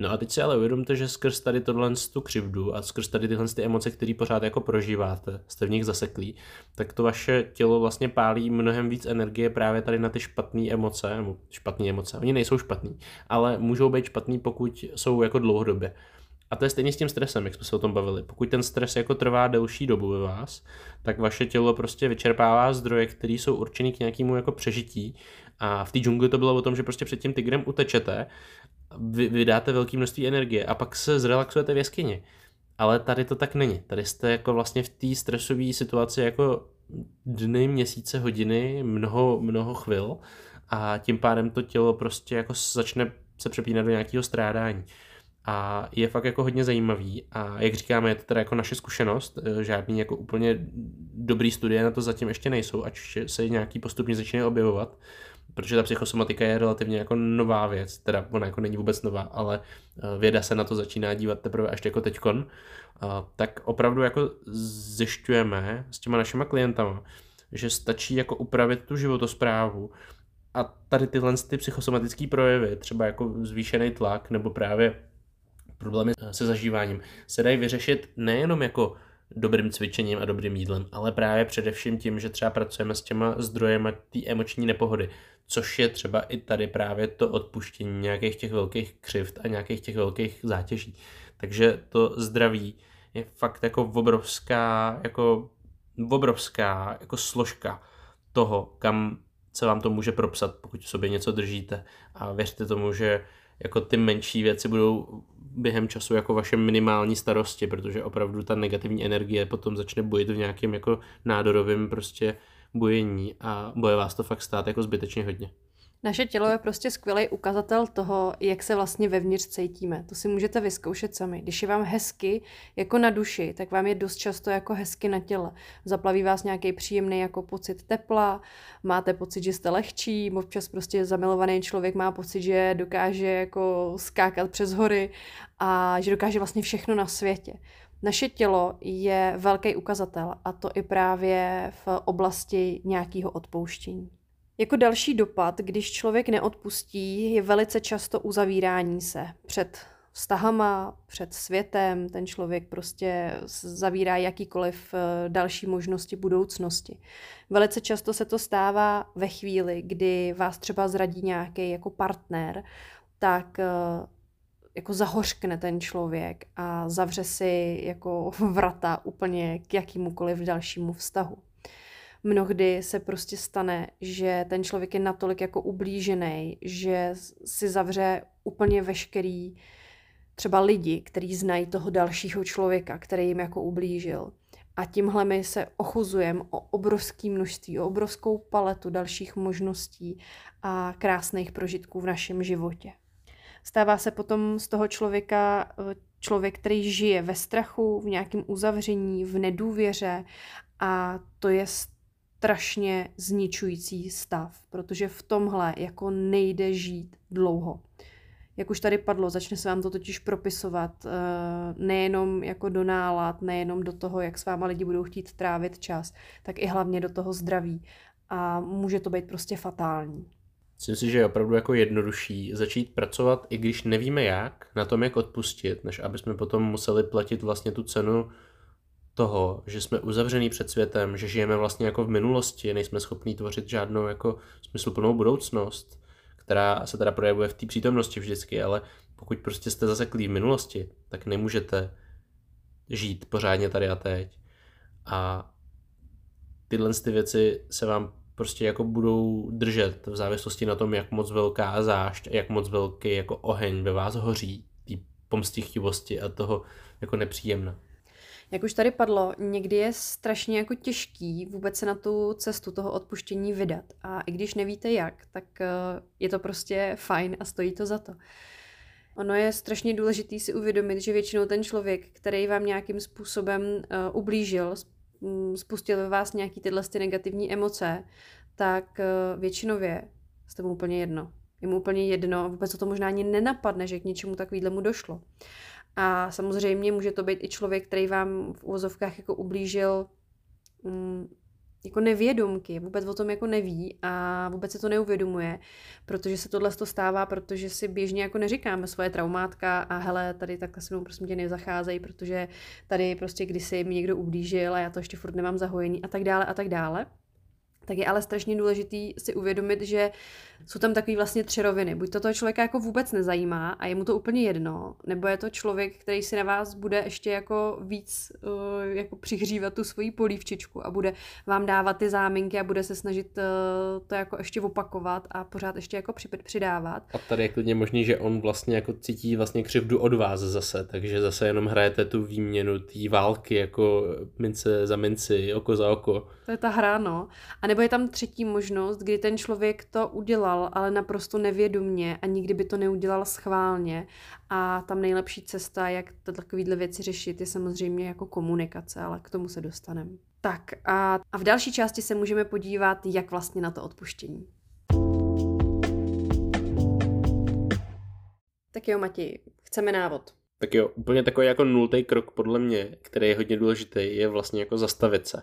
No a teď si ale uvědomte, že skrz tady tohle tu křivdu a skrz tady tyhle ty emoce, které pořád jako prožíváte, jste v nich zaseklí, tak to vaše tělo vlastně pálí mnohem víc energie právě tady na ty špatné emoce, nebo špatné emoce. Oni nejsou špatný, ale můžou být špatný, pokud jsou jako dlouhodobě. A to je stejně s tím stresem, jak jsme se o tom bavili. Pokud ten stres jako trvá delší dobu ve vás, tak vaše tělo prostě vyčerpává zdroje, které jsou určený k nějakému jako přežití. A v té džungli to bylo o tom, že prostě před tím tigrem utečete vy, vydáte velké množství energie a pak se zrelaxujete v jeskyni. Ale tady to tak není. Tady jste jako vlastně v té stresové situaci jako dny, měsíce, hodiny, mnoho, mnoho chvil a tím pádem to tělo prostě jako začne se přepínat do nějakého strádání. A je fakt jako hodně zajímavý a jak říkáme, je to teda jako naše zkušenost, eh, žádný jako úplně dobrý studie na to zatím ještě nejsou, ať se nějaký postupně začínají objevovat, protože ta psychosomatika je relativně jako nová věc, teda ona jako není vůbec nová, ale eh, věda se na to začíná dívat teprve až jako teďkon, tak opravdu jako zjišťujeme s těma našima klientama, že stačí jako upravit tu životosprávu a tady tyhle ty psychosomatické projevy, třeba jako zvýšený tlak nebo právě problémy eh, se zažíváním, se dají vyřešit nejenom jako dobrým cvičením a dobrým jídlem, ale právě především tím, že třeba pracujeme s těma zdrojema té emoční nepohody, což je třeba i tady právě to odpuštění nějakých těch velkých křivt a nějakých těch velkých zátěží. Takže to zdraví je fakt jako obrovská, jako obrovská jako složka toho, kam se vám to může propsat, pokud v sobě něco držíte. A věřte tomu, že jako ty menší věci budou během času jako vaše minimální starosti, protože opravdu ta negativní energie potom začne bojit v nějakém jako nádorovém prostě bojení a boje vás to fakt stát jako zbytečně hodně. Naše tělo je prostě skvělý ukazatel toho, jak se vlastně vevnitř cítíme. To si můžete vyzkoušet sami. Když je vám hezky jako na duši, tak vám je dost často jako hezky na těle. Zaplaví vás nějaký příjemný jako pocit tepla, máte pocit, že jste lehčí, občas prostě zamilovaný člověk má pocit, že dokáže jako skákat přes hory a že dokáže vlastně všechno na světě. Naše tělo je velký ukazatel a to i právě v oblasti nějakého odpouštění. Jako další dopad, když člověk neodpustí, je velice často uzavírání se před vztahama, před světem. Ten člověk prostě zavírá jakýkoliv eh, další možnosti budoucnosti. Velice často se to stává ve chvíli, kdy vás třeba zradí nějaký jako partner, tak eh, jako zahořkne ten člověk a zavře si jako vrata úplně k jakýmukoliv dalšímu vztahu mnohdy se prostě stane, že ten člověk je natolik jako ublížený, že si zavře úplně veškerý třeba lidi, kteří znají toho dalšího člověka, který jim jako ublížil. A tímhle my se ochuzujeme o obrovské množství, o obrovskou paletu dalších možností a krásných prožitků v našem životě. Stává se potom z toho člověka eh, člověk, který žije ve strachu, v nějakém uzavření, v nedůvěře a to je strašně zničující stav, protože v tomhle jako nejde žít dlouho. Jak už tady padlo, začne se vám to totiž propisovat eh, nejenom jako do nálad, nejenom do toho, jak s váma lidi budou chtít trávit čas, tak i hlavně do toho zdraví. A může to být prostě fatální. Myslím si, že je opravdu jako jednodušší začít pracovat, i když nevíme jak, na tom, jak odpustit, než aby jsme potom museli platit vlastně tu cenu toho, že jsme uzavřený před světem, že žijeme vlastně jako v minulosti, nejsme schopní tvořit žádnou jako smysluplnou budoucnost, která se teda projevuje v té přítomnosti vždycky, ale pokud prostě jste zaseklí v minulosti, tak nemůžete žít pořádně tady a teď. A tyhle ty věci se vám prostě jako budou držet v závislosti na tom, jak moc velká zášť a jak moc velký jako oheň ve vás hoří, té pomstichtivosti a toho jako nepříjemná. Jak už tady padlo, někdy je strašně jako těžký vůbec se na tu cestu toho odpuštění vydat. A i když nevíte jak, tak eh, je to prostě fajn a stojí to za to. Ono je strašně důležité si uvědomit, že většinou ten člověk, který vám nějakým způsobem uh, ublížil, mm, spustil ve vás nějaký tyhle ty negativní emoce, tak uh, většinově jste mu úplně jedno. Je mu úplně jedno, vůbec to možná ani nenapadne, že k něčemu takovýhlemu došlo. A samozřejmě může to být i člověk, který vám v úvozovkách jako ublížil mm, jako nevědomky, vůbec o tom jako neví a vůbec se to neuvědomuje, protože se tohle to stává, protože si běžně jako neříkáme svoje traumátka a hele, tady takhle se mnou prostě tě nezacházejí, protože tady prostě kdysi mi někdo ublížil a já to ještě furt nemám zahojený a tak dále a tak dále. Tak je ale strašně důležitý si uvědomit, že jsou tam takový vlastně tři roviny. Buď to toho člověka jako vůbec nezajímá a je mu to úplně jedno, nebo je to člověk, který si na vás bude ještě jako víc uh, jako přihřívat tu svoji polívčičku a bude vám dávat ty záminky a bude se snažit uh, to jako ještě opakovat a pořád ještě jako přidávat. A tady je klidně možný, že on vlastně jako cítí vlastně křivdu od vás zase, takže zase jenom hrajete tu výměnu té války jako mince za minci, oko za oko. To je ta hra, no. A nebo je tam třetí možnost, kdy ten člověk to udělal, ale naprosto nevědomně a nikdy by to neudělal schválně. A tam nejlepší cesta, jak takovéhle věci řešit, je samozřejmě jako komunikace, ale k tomu se dostaneme. Tak a, a v další části se můžeme podívat, jak vlastně na to odpuštění. Tak jo, Mati, chceme návod. Tak jo, úplně takový jako nultý krok podle mě, který je hodně důležitý, je vlastně jako zastavit se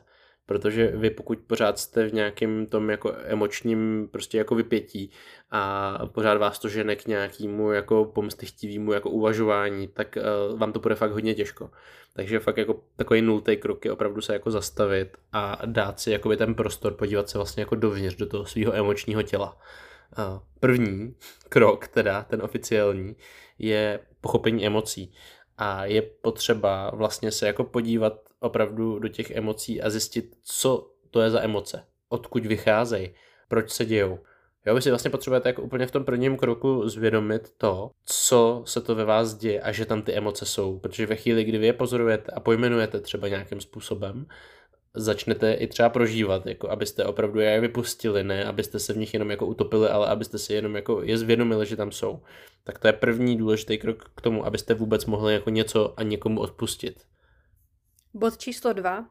protože vy pokud pořád jste v nějakém tom jako emočním prostě jako vypětí a pořád vás to žene k nějakému jako pomstychtivému jako uvažování, tak uh, vám to bude fakt hodně těžko. Takže fakt jako takový nultý krok je opravdu se jako zastavit a dát si jakoby ten prostor, podívat se vlastně jako dovnitř do toho svého emočního těla. Uh, první krok, teda ten oficiální, je pochopení emocí a je potřeba vlastně se jako podívat opravdu do těch emocí a zjistit, co to je za emoce, odkud vycházejí, proč se dějou. Jo, vy si vlastně potřebujete jako úplně v tom prvním kroku zvědomit to, co se to ve vás děje a že tam ty emoce jsou. Protože ve chvíli, kdy vy je pozorujete a pojmenujete třeba nějakým způsobem, začnete i třeba prožívat, jako abyste opravdu je vypustili, ne abyste se v nich jenom jako utopili, ale abyste si jenom jako je zvědomili, že tam jsou. Tak to je první důležitý krok k tomu, abyste vůbec mohli jako něco a někomu odpustit. Bod číslo dva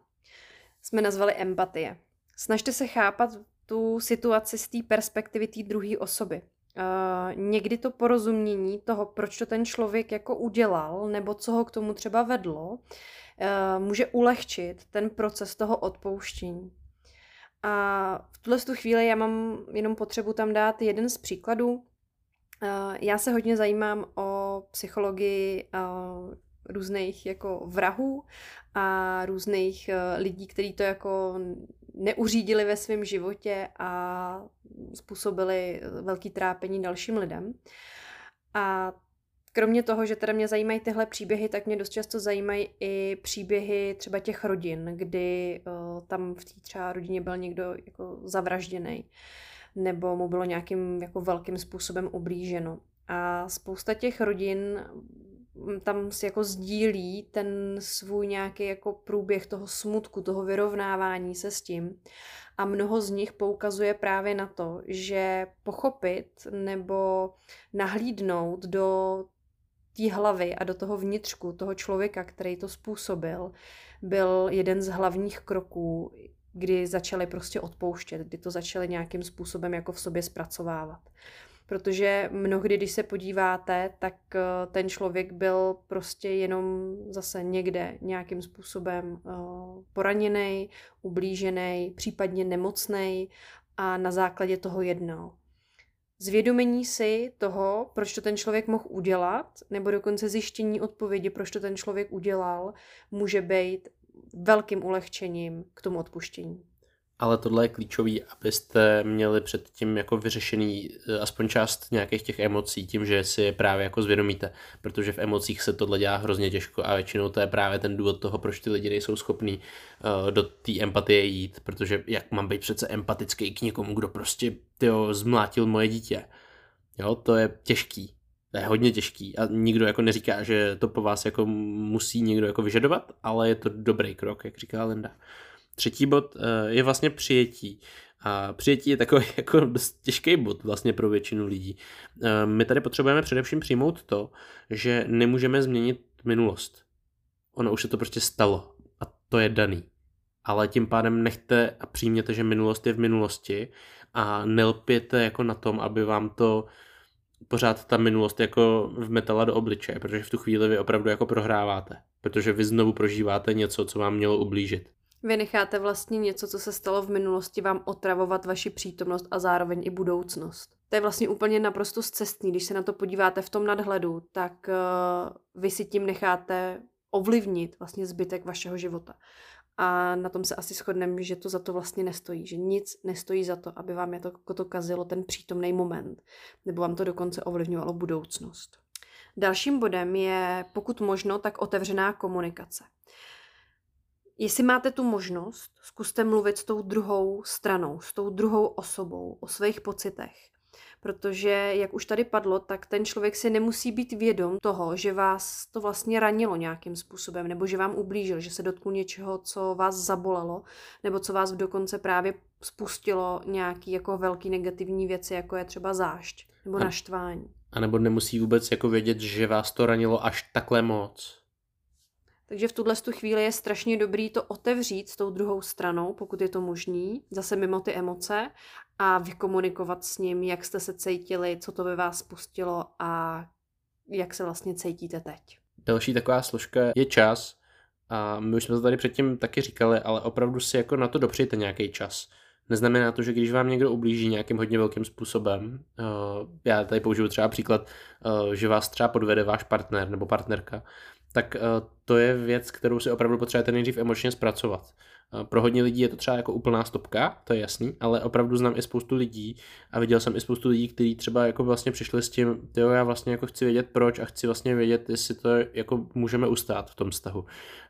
jsme nazvali empatie. Snažte se chápat tu situaci z té perspektivy té druhé osoby. Uh, někdy to porozumění toho, proč to ten člověk jako udělal, nebo co ho k tomu třeba vedlo, uh, může ulehčit ten proces toho odpouštění. A v tuhle tu chvíli já mám jenom potřebu tam dát jeden z příkladů. Uh, já se hodně zajímám o psychologii různých jako vrahů a různých lidí, kteří to jako neuřídili ve svém životě a způsobili velký trápení dalším lidem. A kromě toho, že teda mě zajímají tyhle příběhy, tak mě dost často zajímají i příběhy třeba těch rodin, kdy uh, tam v té třeba rodině byl někdo jako zavražděný nebo mu bylo nějakým jako velkým způsobem ublíženo. A spousta těch rodin tam si jako sdílí ten svůj nějaký jako průběh toho smutku, toho vyrovnávání se s tím. A mnoho z nich poukazuje právě na to, že pochopit nebo nahlídnout do té hlavy a do toho vnitřku toho člověka, který to způsobil, byl jeden z hlavních kroků, kdy začali prostě odpouštět, kdy to začali nějakým způsobem jako v sobě zpracovávat protože mnohdy, když se podíváte, tak eh, ten člověk byl prostě jenom zase někde nějakým způsobem eh, poraněný, ublížený, případně nemocný a na základě toho jednal. Zvědomení si toho, proč to ten člověk mohl udělat, nebo dokonce zjištění odpovědi, proč to ten člověk udělal, může být velkým ulehčením k tomu odpuštění ale tohle je klíčový, abyste měli předtím jako vyřešený eh, aspoň část nějakých těch emocí, tím, že si je právě jako zvědomíte, protože v emocích se tohle dělá hrozně těžko a většinou to je právě ten důvod toho, proč ty lidi nejsou schopní uh, do té empatie jít, protože jak mám být přece empatický k někomu, kdo prostě tyjo, zmlátil moje dítě. Jo, to je těžký. To je hodně těžký a nikdo jako neříká, že to po vás jako musí někdo jako vyžadovat, ale je to dobrý krok, jak říká Linda. Třetí bod eh, je vlastně přijetí. A přijetí je takový jako dost těžký bod vlastně pro většinu lidí. Eh, my tady potřebujeme především přijmout to, že nemůžeme změnit minulost. Ono už se to prostě stalo a to je daný. Ale tím pádem nechte a přijměte, že minulost je v minulosti a nelpěte jako na tom, aby vám to pořád ta minulost jako vmetala do obličeje, protože v tu chvíli vy opravdu jako prohráváte, protože vy znovu prožíváte něco, co vám mělo ublížit. Vy necháte vlastně něco, co se stalo v minulosti, vám otravovat vaši přítomnost a zároveň i budoucnost. To je vlastně úplně naprosto zcestný. Když se na to podíváte v tom nadhledu, tak uh, vy si tím necháte ovlivnit vlastně zbytek vašeho života. A na tom se asi shodneme, že to za to vlastně nestojí, že nic nestojí za to, aby vám je to, jako to kazilo ten přítomný moment, nebo vám to dokonce ovlivňovalo budoucnost. Dalším bodem je, pokud možno, tak otevřená komunikace. Jestli máte tu možnost, zkuste mluvit s tou druhou stranou, s tou druhou osobou o svých pocitech. Protože, jak už tady padlo, tak ten člověk si nemusí být vědom toho, že vás to vlastně ranilo nějakým způsobem, nebo že vám ublížil, že se dotknul něčeho, co vás zabolelo, nebo co vás dokonce právě spustilo nějaký jako velký negativní věci, jako je třeba zášť nebo naštvání. A nebo nemusí vůbec jako vědět, že vás to ranilo až takhle moc. Takže v tuhle tu chvíli je strašně dobrý to otevřít s tou druhou stranou, pokud je to možný, zase mimo ty emoce a vykomunikovat s ním, jak jste se cítili, co to ve vás spustilo a jak se vlastně cítíte teď. Další taková složka je čas. A my už jsme to tady předtím taky říkali, ale opravdu si jako na to dopřejte nějaký čas. Neznamená to, že když vám někdo ublíží nějakým hodně velkým způsobem, uh, já tady použiju třeba příklad, uh, že vás třeba podvede váš partner nebo partnerka, tak uh, to je věc, kterou si opravdu potřebujete nejdřív emočně zpracovat. Pro hodně lidí je to třeba jako úplná stopka, to je jasný, ale opravdu znám i spoustu lidí a viděl jsem i spoustu lidí, kteří třeba jako vlastně přišli s tím, jo, já vlastně jako chci vědět proč a chci vlastně vědět, jestli to jako můžeme ustát v tom vztahu.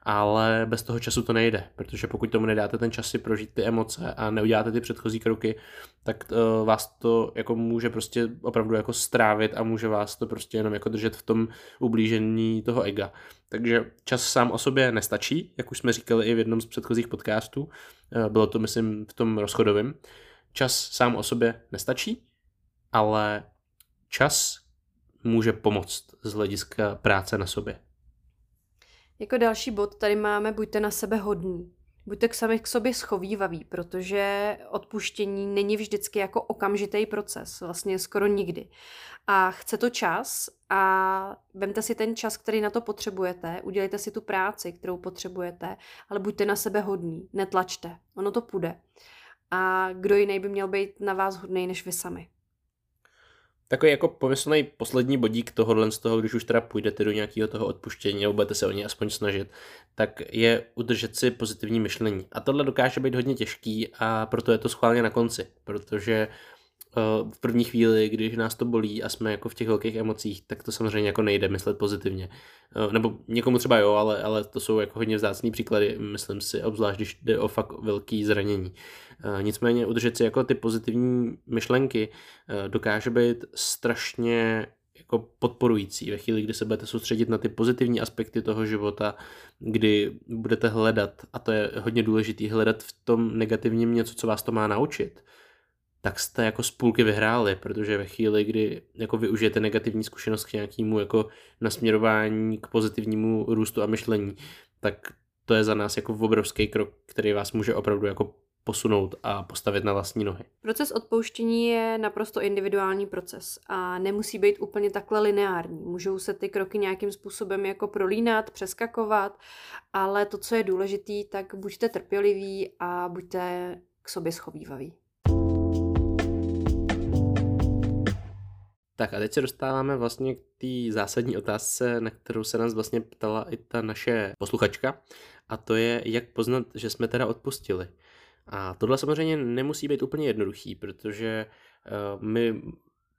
Ale bez toho času to nejde, protože pokud tomu nedáte ten čas si prožít ty emoce a neuděláte ty předchozí kroky, tak uh, vás to jako může prostě opravdu jako strávit a může vás to prostě jenom jako držet v tom ublížení toho ega. Takže čas sám o sobě nestačí, jak už jsme říkali i v jednom z předchozích podcastů, eh, bylo to myslím v tom rozchodovém. Čas sám o sobě nestačí, ale čas může pomoct z hlediska práce na sobě. Jako další bod tady máme buďte na sebe hodní. Buďte k sami k sobě schovývaví, protože odpuštění není vždycky jako okamžitý proces, vlastně skoro nikdy. A chce to čas a vemte si ten čas, který na to potřebujete, udělejte si tu práci, kterou potřebujete, ale buďte na sebe hodní, netlačte, ono to půjde. A kdo jiný by měl být na vás hodný než vy sami. Takový jako pomyslný poslední bodík tohohle z toho, když už teda půjdete do nějakého toho odpuštění nebo budete se o něj aspoň snažit, tak je udržet si pozitivní myšlení. A tohle dokáže být hodně těžký a proto je to schválně na konci, protože v první chvíli, když nás to bolí a jsme jako v těch velkých emocích, tak to samozřejmě jako nejde myslet pozitivně. Eh, nebo někomu třeba jo, ale, ale to jsou jako hodně vzácný příklady, myslím si, obzvlášť když jde o fakt velký zranění. Eh, nicméně udržet si jako ty pozitivní myšlenky dokáže být strašně jako podporující ve chvíli, kdy se budete soustředit na ty pozitivní aspekty toho života, kdy budete hledat, a to je hodně důležité, hledat v tom negativním něco, co vás to má naučit tak jste jako z půlky vyhráli, protože ve chvíli, kdy jako využijete negativní zkušenost k nějakému jako nasměrování k pozitivnímu růstu a myšlení, tak to je za nás jako obrovský krok, který vás může opravdu jako posunout a postavit na vlastní nohy. Proces odpouštění je naprosto individuální proces a nemusí být úplně takhle lineární. Můžou se ty kroky nějakým způsobem jako prolínat, přeskakovat, ale to, co je důležitý, tak buďte trpěliví a buďte k sobě schovývaví. Tak a teď se dostáváme vlastně k té zásadní otázce, na kterou se nás vlastně ptala i ta naše posluchačka, a to je, jak poznat, že jsme teda odpustili. A tohle samozřejmě nemusí být úplně jednoduchý, protože uh, my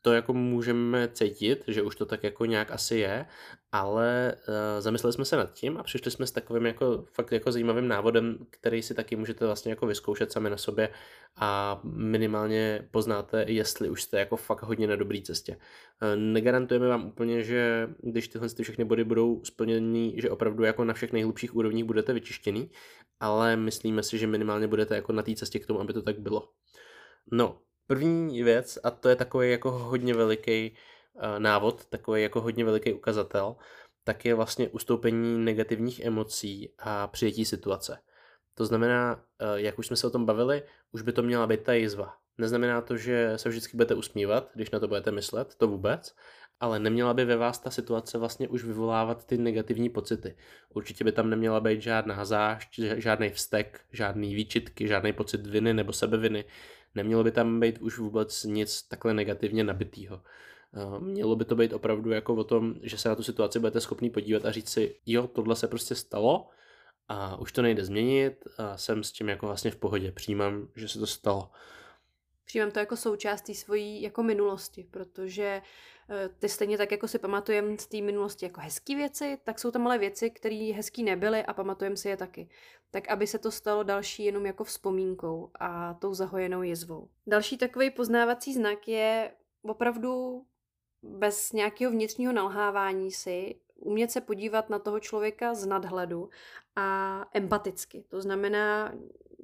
to jako můžeme cítit, že už to tak jako nějak asi je, ale uh, zamysleli jsme se nad tím a přišli jsme s takovým jako fakt jako zajímavým návodem, který si taky můžete vlastně jako vyzkoušet sami na sobě a minimálně poznáte, jestli už jste jako fakt hodně na dobré cestě. Uh, negarantujeme vám úplně, že když tyhle ty všechny body budou splněny, že opravdu jako na všech nejhlubších úrovních budete vyčištěný, ale myslíme si, že minimálně budete jako na té cestě k tomu, aby to tak bylo. No, První věc, a to je takový jako hodně veliký uh, návod, takový jako hodně veliký ukazatel, tak je vlastně ustoupení negativních emocí a přijetí situace. To znamená, uh, jak už jsme se o tom bavili, už by to měla být ta jizva. Neznamená to, že se vždycky budete usmívat, když na to budete myslet, to vůbec, ale neměla by ve vás ta situace vlastně už vyvolávat ty negativní pocity. Určitě by tam neměla být žádná zášť, žádný vztek, žádný výčitky, žádný pocit viny nebo sebeviny. Nemělo by tam být už vůbec nic takhle negativně nabitýho. Eh, mělo by to být opravdu jako o tom, že se na tu situaci budete schopný podívat a říct si, jo, tohle se prostě stalo a už to nejde změnit a jsem s tím jako vlastně v pohodě, přijímám, že se to stalo. Přijímám to jako součástí svojí jako minulosti, protože eh, ty stejně tak, jako si pamatujeme z té minulosti jako hezké věci, tak jsou tam ale věci, které hezký nebyly a pamatujeme si je taky. Tak aby se to stalo další jenom jako vzpomínkou a tou zahojenou jezvou. Další takový poznávací znak je opravdu bez nějakého vnitřního nalhávání si umět se podívat na toho člověka z nadhledu a empaticky. To znamená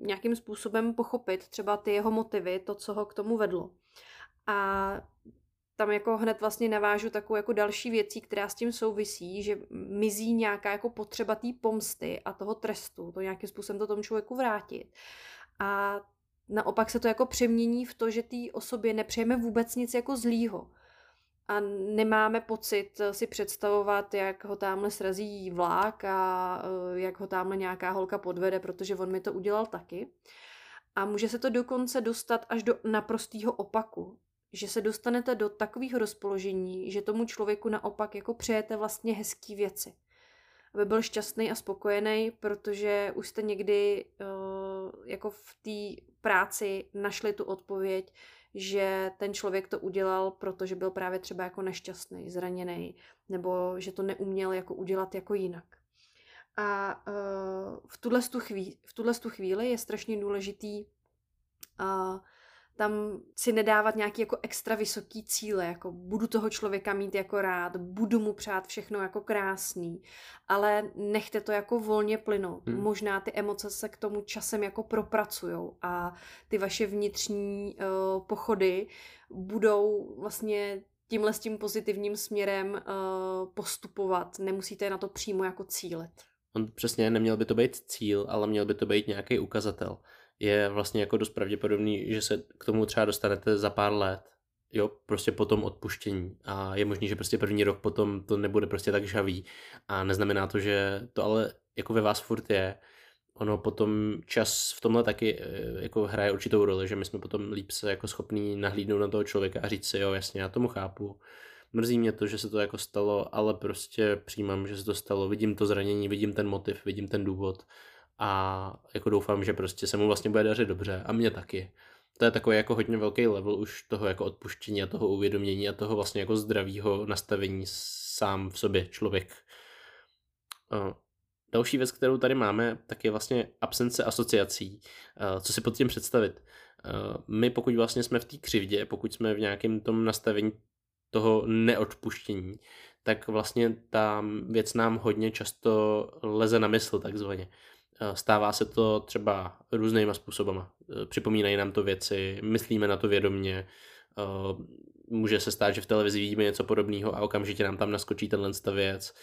nějakým způsobem pochopit třeba ty jeho motivy, to, co ho k tomu vedlo. A tam jako hned vlastně navážu takovou jako další věcí, která s tím souvisí, že mizí nějaká jako potřeba té pomsty a toho trestu, to nějakým způsobem to tomu člověku vrátit. A naopak se to jako přemění v to, že té osobě nepřejeme vůbec nic jako zlýho a nemáme pocit eh, si představovat, jak ho tamhle srazí vlák a eh, jak ho tamhle nějaká holka podvede, protože on mi to udělal taky. A může se to dokonce dostat až do naprostého opaku, že se dostanete do takového rozpoložení, že tomu člověku naopak jako přejete vlastně hezký věci. Aby byl šťastný a spokojený, protože už jste někdy uh, jako v té práci našli tu odpověď, že ten člověk to udělal, protože byl právě třeba jako nešťastný, zraněný, nebo že to neuměl jako udělat jako jinak. A uh, v tuhle chvíli, v tuhle chvíli je strašně důležitý uh, tam si nedávat nějaký jako extra vysoký cíle, jako budu toho člověka mít jako rád, budu mu přát všechno jako krásný, ale nechte to jako volně plynout. Hmm. Možná ty emoce se k tomu časem jako propracujou a ty vaše vnitřní uh, pochody budou vlastně tímhle s tím pozitivním směrem uh, postupovat. Nemusíte na to přímo jako cílet. On přesně neměl by to být cíl, ale měl by to být nějaký ukazatel. Je vlastně jako dost pravděpodobný, že se k tomu třeba dostanete za pár let, jo, prostě po tom odpuštění. A je možný, že prostě první rok potom to nebude prostě tak žavý a neznamená to, že to ale jako ve vás furt je, ono potom čas v tomhle taky eh, jako hraje určitou roli, že my jsme potom líp se jako schopní nahlídnout na toho člověka a říct si, jo, jasně, já tomu chápu, mrzí mě to, že se to jako stalo, ale prostě přijímám, že se to stalo, vidím to zranění, vidím ten motiv, vidím ten důvod a jako doufám, že prostě se mu vlastně bude dařit dobře a mě taky. To je takový jako hodně velký level už toho jako odpuštění a toho uvědomění a toho vlastně jako zdravého nastavení sám v sobě člověk. Další věc, kterou tady máme, tak je vlastně absence asociací. Co si pod tím představit? My pokud vlastně jsme v té křivdě, pokud jsme v nějakém tom nastavení toho neodpuštění, tak vlastně ta věc nám hodně často leze na mysl takzvaně. Stává se to třeba různýma způsobama. Připomínají nám to věci, myslíme na to vědomně, může se stát, že v televizi vidíme něco podobného a okamžitě nám tam naskočí tenhle věc,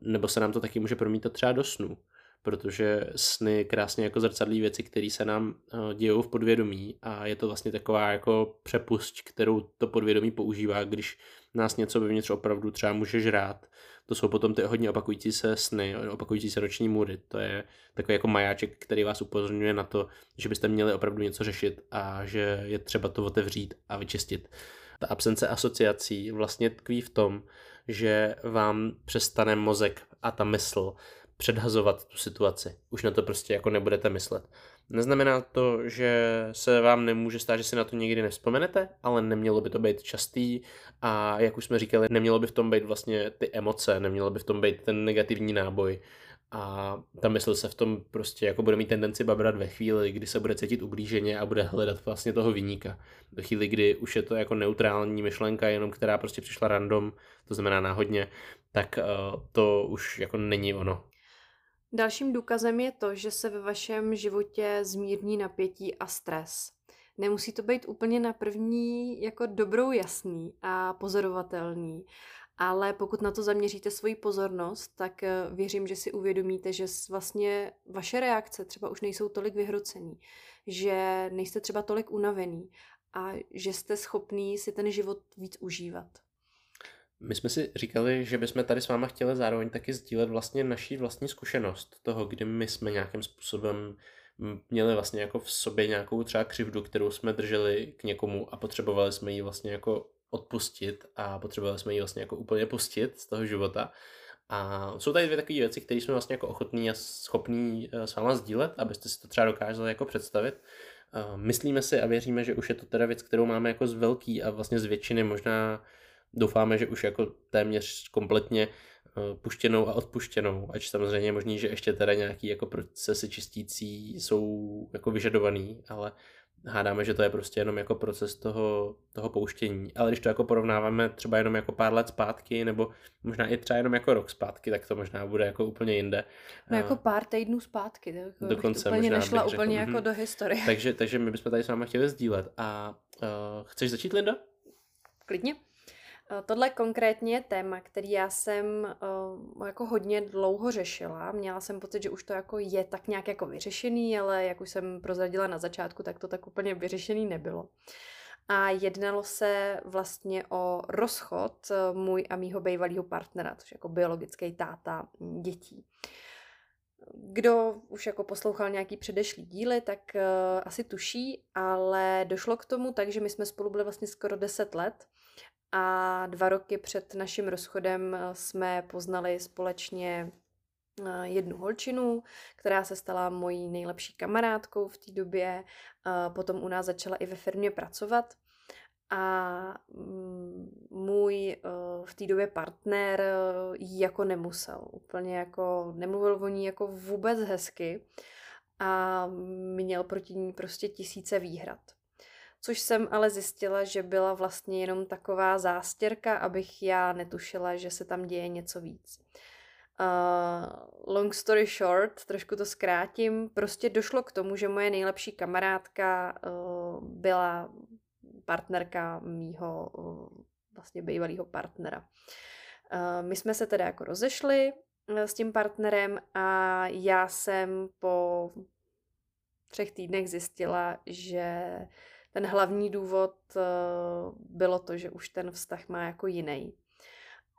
nebo se nám to taky může promítat třeba do snů, protože sny krásně jako zrcadlí věci, které se nám dějou v podvědomí a je to vlastně taková jako přepust, kterou to podvědomí používá, když nás něco vevnitř opravdu třeba může žrát. To jsou potom ty hodně opakující se sny, opakující se roční můry. To je takový jako majáček, který vás upozorňuje na to, že byste měli opravdu něco řešit a že je třeba to otevřít a vyčistit. Ta absence asociací vlastně tkví v tom, že vám přestane mozek a ta mysl předhazovat tu situaci. Už na to prostě jako nebudete myslet. Neznamená to, že se vám nemůže stát, že si na to nikdy nevzpomenete, ale nemělo by to být častý a jak už jsme říkali, nemělo by v tom být vlastně ty emoce, nemělo by v tom být ten negativní náboj a ta mysl se v tom prostě jako bude mít tendenci babrat ve chvíli, kdy se bude cítit ublíženě a bude hledat vlastně toho vyníka. Ve chvíli, kdy už je to jako neutrální myšlenka, jenom která prostě přišla random, to znamená náhodně, tak uh, to už jako není ono. Dalším důkazem je to, že se ve vašem životě zmírní napětí a stres. Nemusí to být úplně na první jako dobrou jasný a pozorovatelný, ale pokud na to zaměříte svoji pozornost, tak eh, věřím, že si uvědomíte, že vlastně vaše reakce třeba už nejsou tolik vyhrocený, že nejste třeba tolik unavený a že jste schopný si ten život víc užívat. My jsme si říkali, že bychom tady s váma chtěli zároveň taky sdílet vlastně naší vlastní zkušenost toho, kdy my jsme nějakým způsobem měli vlastně jako v sobě nějakou třeba křivdu, kterou jsme drželi k někomu a potřebovali jsme ji vlastně jako odpustit a potřebovali jsme ji vlastně jako úplně pustit z toho života. A jsou tady dvě takové věci, které jsme vlastně jako ochotní a schopní eh, s váma sdílet, abyste si to třeba dokázali jako představit. Eh, myslíme si a věříme, že už je to teda věc, kterou máme jako z velký a vlastně z většiny možná doufáme, že už jako téměř kompletně eh, puštěnou a odpuštěnou, ač samozřejmě je možný, že ještě teda nějaký jako procesy čistící jsou jako vyžadovaný, ale hádáme, že to je prostě jenom jako proces toho, toho pouštění. Ale když to jako porovnáváme třeba jenom jako pár let zpátky, nebo možná i třeba jenom jako rok zpátky, tak to možná bude jako úplně jinde. No jako pár týdnů zpátky, tak jako Dokonce úplně možná nešla úplně řekl. jako mm-hmm. do historie. Takže, takže my bychom tady s vámi chtěli sdílet. A uh, chceš začít, Linda? Klidně. Eh, tohle konkrétně je téma, který já jsem uh, jako hodně dlouho řešila. Měla jsem pocit, že už to jako je tak nějak jako vyřešený, ale jak už jsem prozradila na začátku, tak to tak úplně vyřešený nebylo. A jednalo se vlastně o rozchod eh, můj a mýho bývalého partnera, což jako biologický táta dětí. Kdo už jako poslouchal nějaký předešlý díly, tak uh, asi tuší, ale došlo k tomu tak, že my jsme spolu byli vlastně skoro 10 let a dva roky před naším rozchodem eh, jsme poznali společně eh, jednu holčinu, která se stala mojí nejlepší kamarádkou v té době. Eh, potom u nás začala i ve firmě pracovat. A mm, můj v té době partner ji jako nemusel. Úplně jako nemluvil o ní jako vůbec hezky a měl proti ní prostě tisíce výhrad. Což jsem ale zjistila, že byla vlastně jenom taková zástěrka, abych já netušila, že se tam děje něco víc. Uh, long story short, trošku to zkrátím, prostě došlo k tomu, že moje nejlepší kamarádka uh, byla partnerka mýho uh, vlastně bývalého partnera. Uh, my jsme se teda jako rozešli uh, s tím partnerem a já jsem po třech týdnech zjistila, že ten hlavní důvod uh, bylo to, že už ten vztah má jako jiný.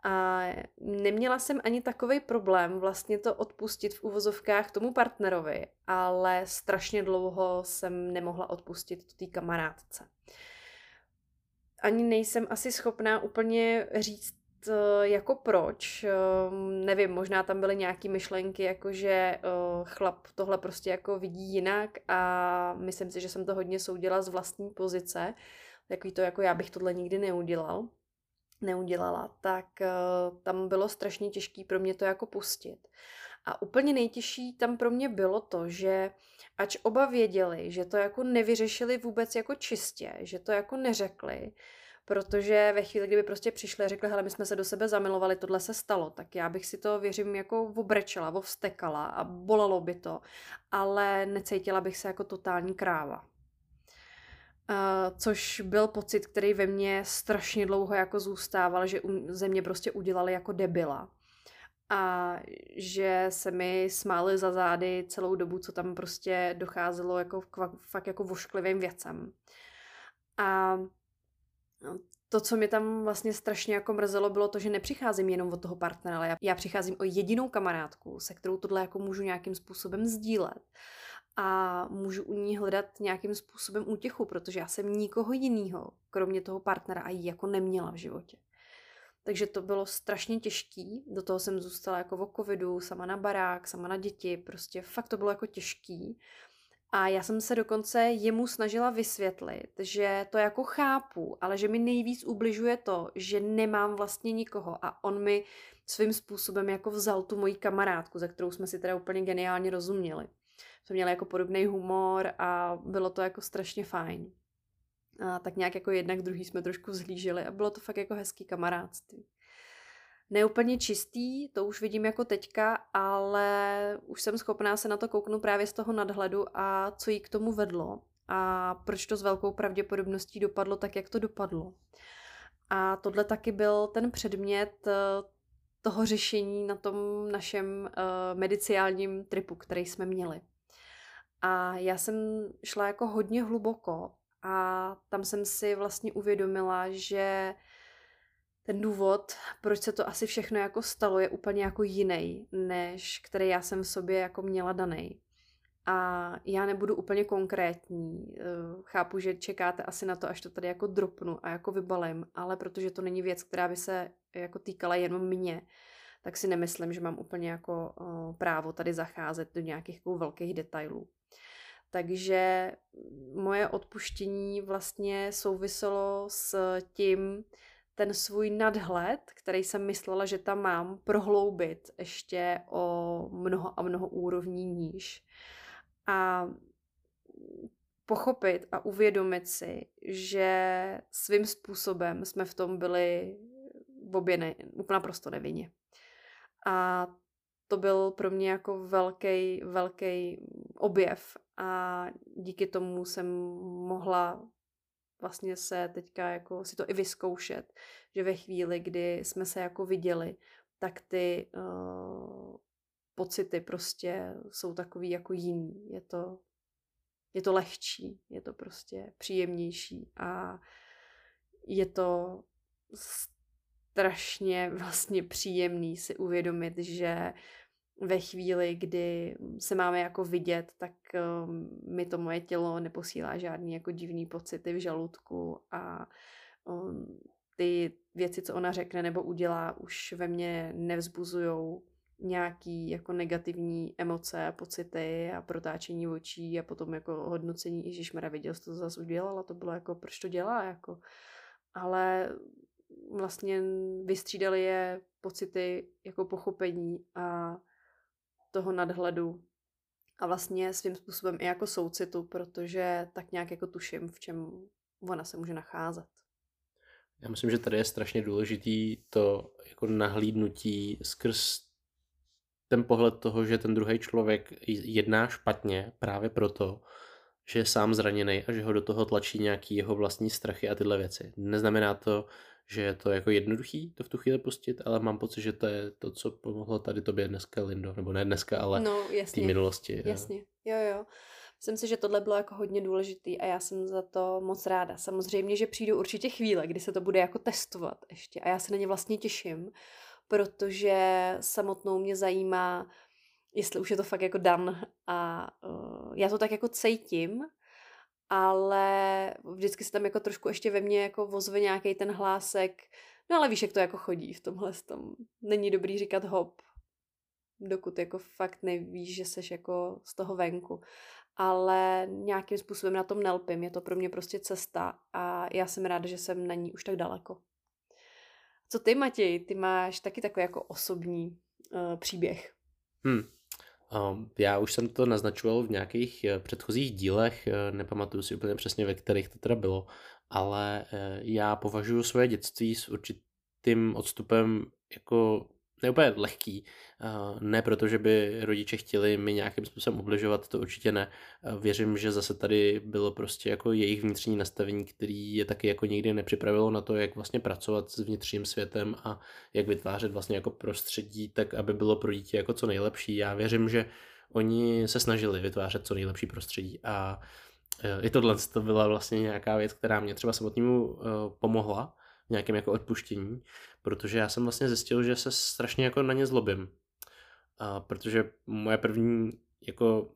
A neměla jsem ani takový problém vlastně to odpustit v uvozovkách tomu partnerovi, ale strašně dlouho jsem nemohla odpustit té kamarádce. Ani nejsem asi schopná úplně říct, eh, jako proč. Ehm, nevím, možná tam byly nějaké myšlenky, jako že eh, chlap tohle prostě jako vidí jinak a myslím si, že jsem to hodně soudila z vlastní pozice. Takový to, jako já bych tohle nikdy neudělal neudělala, tak uh, tam bylo strašně těžké pro mě to jako pustit. A úplně nejtěžší tam pro mě bylo to, že ač oba věděli, že to jako nevyřešili vůbec jako čistě, že to jako neřekli, protože ve chvíli, kdyby prostě přišli a řekli, hele, my jsme se do sebe zamilovali, tohle se stalo, tak já bych si to, věřím, jako obrečela, ovstekala a bolelo by to, ale necítila bych se jako totální kráva. Uh, což byl pocit, který ve mně strašně dlouho jako zůstával, že ze mě prostě udělali jako debila. A že se mi smáli za zády celou dobu, co tam prostě docházelo jako k fakt jako vošklivým věcem. A to, co mi tam vlastně strašně jako mrzelo, bylo to, že nepřicházím jenom od toho partnera, ale já, já přicházím o jedinou kamarádku, se kterou tohle jako můžu nějakým způsobem sdílet a můžu u ní hledat nějakým způsobem útěchu, protože já jsem nikoho jiného, kromě toho partnera, a jako neměla v životě. Takže to bylo strašně těžký, do toho jsem zůstala jako o covidu, sama na barák, sama na děti, prostě fakt to bylo jako těžký. A já jsem se dokonce jemu snažila vysvětlit, že to jako chápu, ale že mi nejvíc ubližuje to, že nemám vlastně nikoho a on mi svým způsobem jako vzal tu moji kamarádku, za kterou jsme si teda úplně geniálně rozuměli jsme měli jako podobný humor a bylo to jako strašně fajn. A tak nějak jako jednak druhý jsme trošku zhlíželi a bylo to fakt jako hezký kamarádství. Neúplně čistý, to už vidím jako teďka, ale už jsem schopná se na to kouknout právě z toho nadhledu a co jí k tomu vedlo a proč to s velkou pravděpodobností dopadlo tak, jak to dopadlo. A tohle taky byl ten předmět eh, toho řešení na tom našem uh, mediciálním tripu, který jsme měli. A já jsem šla jako hodně hluboko a tam jsem si vlastně uvědomila, že ten důvod, proč se to asi všechno jako stalo, je úplně jako jiný, než který já jsem v sobě jako měla daný. A já nebudu úplně konkrétní. Eh, chápu, že čekáte asi na to, až to tady jako dropnu a jako vybalím, ale protože to není věc, která by se jako týkala jenom mě, tak si nemyslím, že mám úplně jako eh, právo tady zacházet do nějakých jako velkých detailů. Takže moje odpuštění vlastně souviselo s tím, ten svůj nadhled, který jsem myslela, že tam mám, prohloubit ještě o mnoho a mnoho úrovní níž. A pochopit a uvědomit si, že svým způsobem jsme v tom byli obě ne, naprosto nevinně. A to byl pro mě jako velký, velký objev a díky tomu jsem mohla vlastně se teďka jako si to i vyzkoušet, že ve chvíli, kdy jsme se jako viděli, tak ty uh, pocity prostě jsou takový jako jiný. Je to, je to lehčí, je to prostě příjemnější a je to strašně vlastně příjemný si uvědomit, že ve chvíli, kdy se máme jako vidět, tak um, mi to moje tělo neposílá žádný jako divný pocity v žaludku a um, ty věci, co ona řekne nebo udělá, už ve mně nevzbuzují nějaký jako negativní emoce a pocity a protáčení očí a potom jako hodnocení, Ježíš Mara, viděl to zase udělala, to bylo jako, proč to dělá, jako. Ale vlastně vystřídali je pocity jako pochopení a toho nadhledu a vlastně svým způsobem i jako soucitu, protože tak nějak jako tuším, v čem ona se může nacházet. Já myslím, že tady je strašně důležitý to jako nahlídnutí skrz ten pohled toho, že ten druhý člověk jedná špatně právě proto, že je sám zraněný a že ho do toho tlačí nějaký jeho vlastní strachy a tyhle věci. Neznamená to, že je to jako jednoduchý to v tu chvíli pustit, ale mám pocit, že to je to, co pomohlo tady tobě dneska, Lindo. Nebo ne dneska, ale no, jasně, v té minulosti. Jasně, jo, jo. Myslím si, že tohle bylo jako hodně důležitý a já jsem za to moc ráda. Samozřejmě, že přijdu určitě chvíle, kdy se to bude jako testovat ještě a já se na ně vlastně těším, protože samotnou mě zajímá, jestli už je to fakt jako dan a uh, já to tak jako cejtím, ale vždycky se tam jako trošku ještě ve mně jako vozve nějaký ten hlásek, no ale víš, jak to jako chodí v tomhle tom. Není dobrý říkat hop, dokud jako fakt nevíš, že seš jako z toho venku. Ale nějakým způsobem na tom nelpím, je to pro mě prostě cesta a já jsem ráda, že jsem na ní už tak daleko. Co ty, Matěj? Ty máš taky takový jako osobní uh, příběh. Hmm. Já už jsem to naznačoval v nějakých uh, předchozích dílech, uh, nepamatuju si úplně přesně, ve kterých to teda bylo, ale uh, já považuji svoje dětství s určitým odstupem jako ne úplně lehký. Ne proto, že by rodiče chtěli mi nějakým způsobem ubližovat, to určitě ne. Věřím, že zase tady bylo prostě jako jejich vnitřní nastavení, který je taky jako nikdy nepřipravilo na to, jak vlastně pracovat s vnitřním světem a jak vytvářet vlastně jako prostředí, tak aby bylo pro dítě jako co nejlepší. Já věřím, že oni se snažili vytvářet co nejlepší prostředí a e, i tohle to byla vlastně nějaká věc, která mě třeba samotnému e, pomohla v nějakém jako odpuštění, protože já jsem vlastně zjistil, že se strašně jako na ně zlobím. A protože moje první jako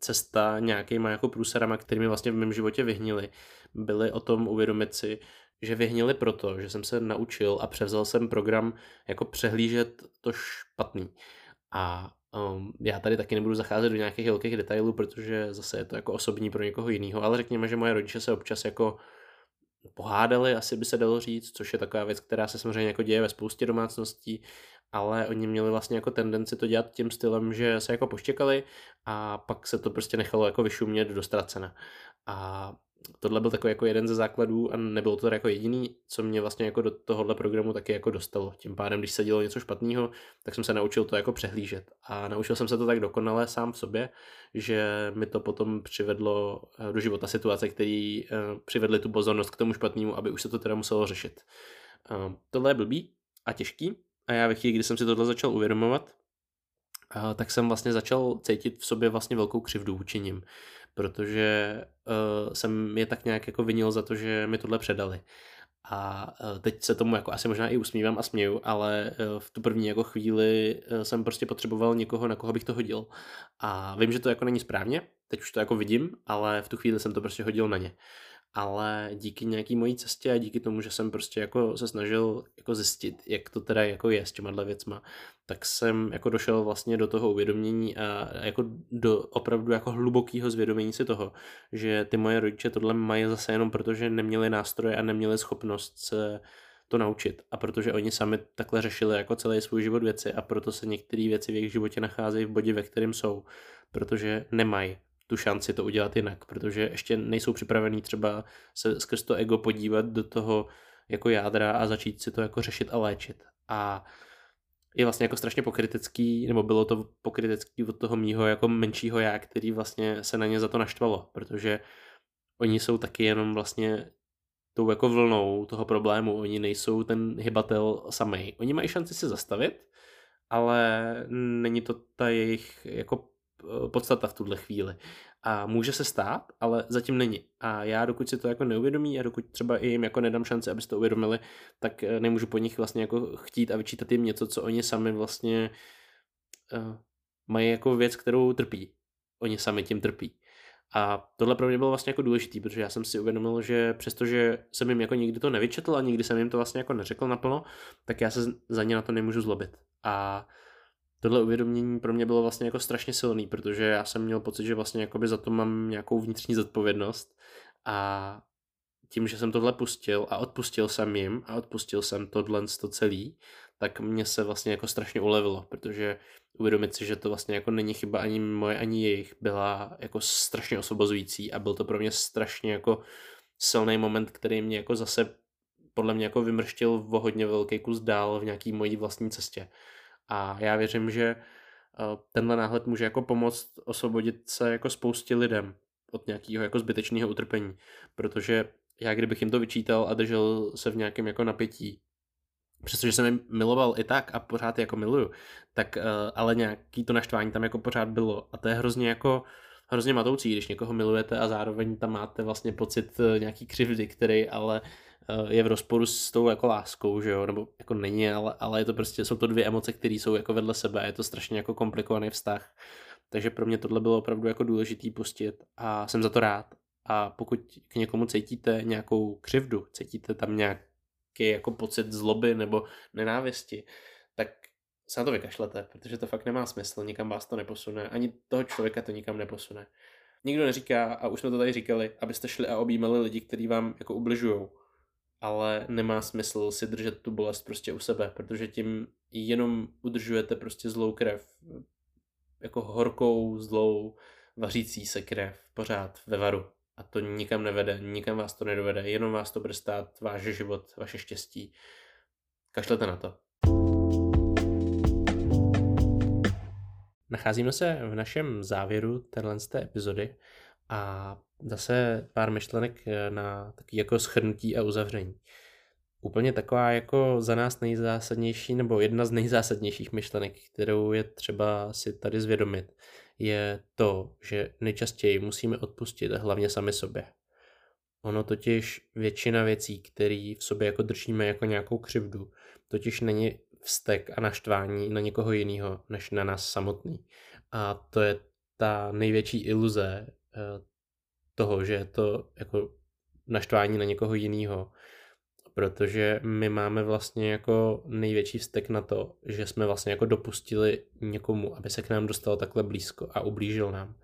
cesta nějakýma jako průserama, kterými vlastně v mém životě vyhnili, byly o tom uvědomit si, že vyhnili proto, že jsem se naučil a převzal jsem program jako přehlížet to špatný. A um, já tady taky nebudu zacházet do nějakých velkých detailů, protože zase je to jako osobní pro někoho jiného, ale řekněme, že moje rodiče se občas jako pohádali, asi by se dalo říct, což je taková věc, která se samozřejmě jako děje ve spoustě domácností, ale oni měli vlastně jako tendenci to dělat tím stylem, že se jako poštěkali a pak se to prostě nechalo jako vyšumět do ztracena. A tohle byl takový jako jeden ze základů a nebylo to jako jediný, co mě vlastně jako do tohohle programu taky jako dostalo. Tím pádem, když se dělo něco špatného, tak jsem se naučil to jako přehlížet. A naučil jsem se to tak dokonale sám v sobě, že mi to potom přivedlo eh, do života situace, které eh, přivedly tu pozornost k tomu špatnému, aby už se to teda muselo řešit. Eh, tohle je blbý a těžký a já ve chvíli, kdy jsem si tohle začal uvědomovat, tak jsem vlastně začal cítit v sobě vlastně velkou křivdu vůči protože uh, jsem je tak nějak jako vinil za to, že mi tohle předali. A uh, teď se tomu jako asi možná i usmívám a směju, ale uh, v tu první jako chvíli uh, jsem prostě potřeboval někoho, na koho bych to hodil. A vím, že to jako není správně, teď už to jako vidím, ale v tu chvíli jsem to prostě hodil na ně ale díky nějaký mojí cestě a díky tomu, že jsem prostě jako se snažil jako zjistit, jak to teda jako je s těma věcma, tak jsem jako došel vlastně do toho uvědomění a jako do opravdu jako hlubokého zvědomění si toho, že ty moje rodiče tohle mají zase jenom proto, že neměli nástroje a neměli schopnost se to naučit. A protože oni sami takhle řešili jako celý svůj život věci a proto se některé věci v jejich životě nacházejí v bodě, ve kterém jsou, protože nemají tu šanci to udělat jinak, protože ještě nejsou připravený třeba se skrz to ego podívat do toho jako jádra a začít si to jako řešit a léčit. A je vlastně jako strašně pokrytecký, nebo bylo to pokrytecký od toho mýho jako menšího já, který vlastně se na ně za to naštvalo, protože oni jsou taky jenom vlastně tou jako vlnou toho problému, oni nejsou ten hybatel samej. Oni mají šanci se zastavit, ale není to ta jejich jako podstata v tuhle chvíli. A může se stát, ale zatím není. A já dokud si to jako neuvědomí a dokud třeba i jim jako nedám šanci, aby to uvědomili, tak eh, nemůžu po nich vlastně jako chtít a vyčítat jim něco, co oni sami vlastně uh, mají jako věc, kterou trpí. Oni sami tím trpí. A tohle pro mě bylo vlastně jako důležitý, protože já jsem si uvědomil, že přestože jsem jim jako nikdy to nevyčetl a nikdy jsem jim to vlastně jako neřekl naplno, tak já se za ně na to nemůžu zlobit. A tohle uvědomění pro mě bylo vlastně jako strašně silný, protože já jsem měl pocit, že vlastně jakoby za to mám nějakou vnitřní zodpovědnost a tím, že jsem tohle pustil a odpustil jsem jim a odpustil jsem tohle to celý, tak mě se vlastně jako strašně ulevilo, protože uvědomit si, že to vlastně jako není chyba ani moje, ani jejich, byla jako strašně osvobozující a byl to pro mě strašně jako silný moment, který mě jako zase podle mě jako vymrštil o hodně velký kus dál v nějaký mojí vlastní cestě. A já věřím, že eh, tenhle náhled může jako pomoct osvobodit se jako spoustě lidem od nějakého jako zbytečného utrpení, protože já kdybych jim to vyčítal a držel se v nějakém jako napětí, přestože jsem je miloval i tak a pořád jako miluju, tak uh, ale nějaký to naštvání tam jako pořád bylo. A to je hrozně jako hrozně matoucí, když někoho milujete a zároveň tam máte vlastně pocit uh, nějaký křivdy, který ale je v rozporu s tou jako láskou, že jo, nebo jako není, ale, ale je to prostě, jsou to dvě emoce, které jsou jako vedle sebe, je to strašně jako komplikovaný vztah, takže pro mě tohle bylo opravdu jako důležitý pustit a jsem za to rád a pokud k někomu cítíte nějakou křivdu, cítíte tam nějaký jako pocit zloby nebo nenávisti, tak se na to vykašlete, protože to fakt nemá smysl, nikam vás to neposune, ani toho člověka to nikam neposune. Nikdo neříká, a už jsme to tady říkali, abyste šli a objímali lidi, kteří vám jako ubližují. Ale nemá smysl si držet tu bolest prostě u sebe, protože tím jenom udržujete prostě zlou krev. Jako horkou, zlou, vařící se krev pořád ve varu a to nikam nevede, nikam vás to nedovede, jenom vás to bude stát váš život, vaše štěstí. Kašlete na to. Nacházíme se v našem závěru téhle epizody a zase pár myšlenek na taky jako schrnutí a uzavření. Úplně taková jako za nás nejzásadnější, nebo jedna z nejzásadnějších myšlenek, kterou je třeba si tady zvědomit, je to, že nejčastěji musíme odpustit hlavně sami sobě. Ono totiž většina věcí, které v sobě jako držíme jako nějakou křivdu, totiž není vztek a naštvání na někoho jiného, než na nás samotný. A to je ta největší iluze eh, toho, že je to jako naštvání na někoho jiného, protože my máme vlastně jako největší vztek na to, že jsme vlastně jako dopustili někomu, aby se k nám dostal takhle blízko a ublížil nám.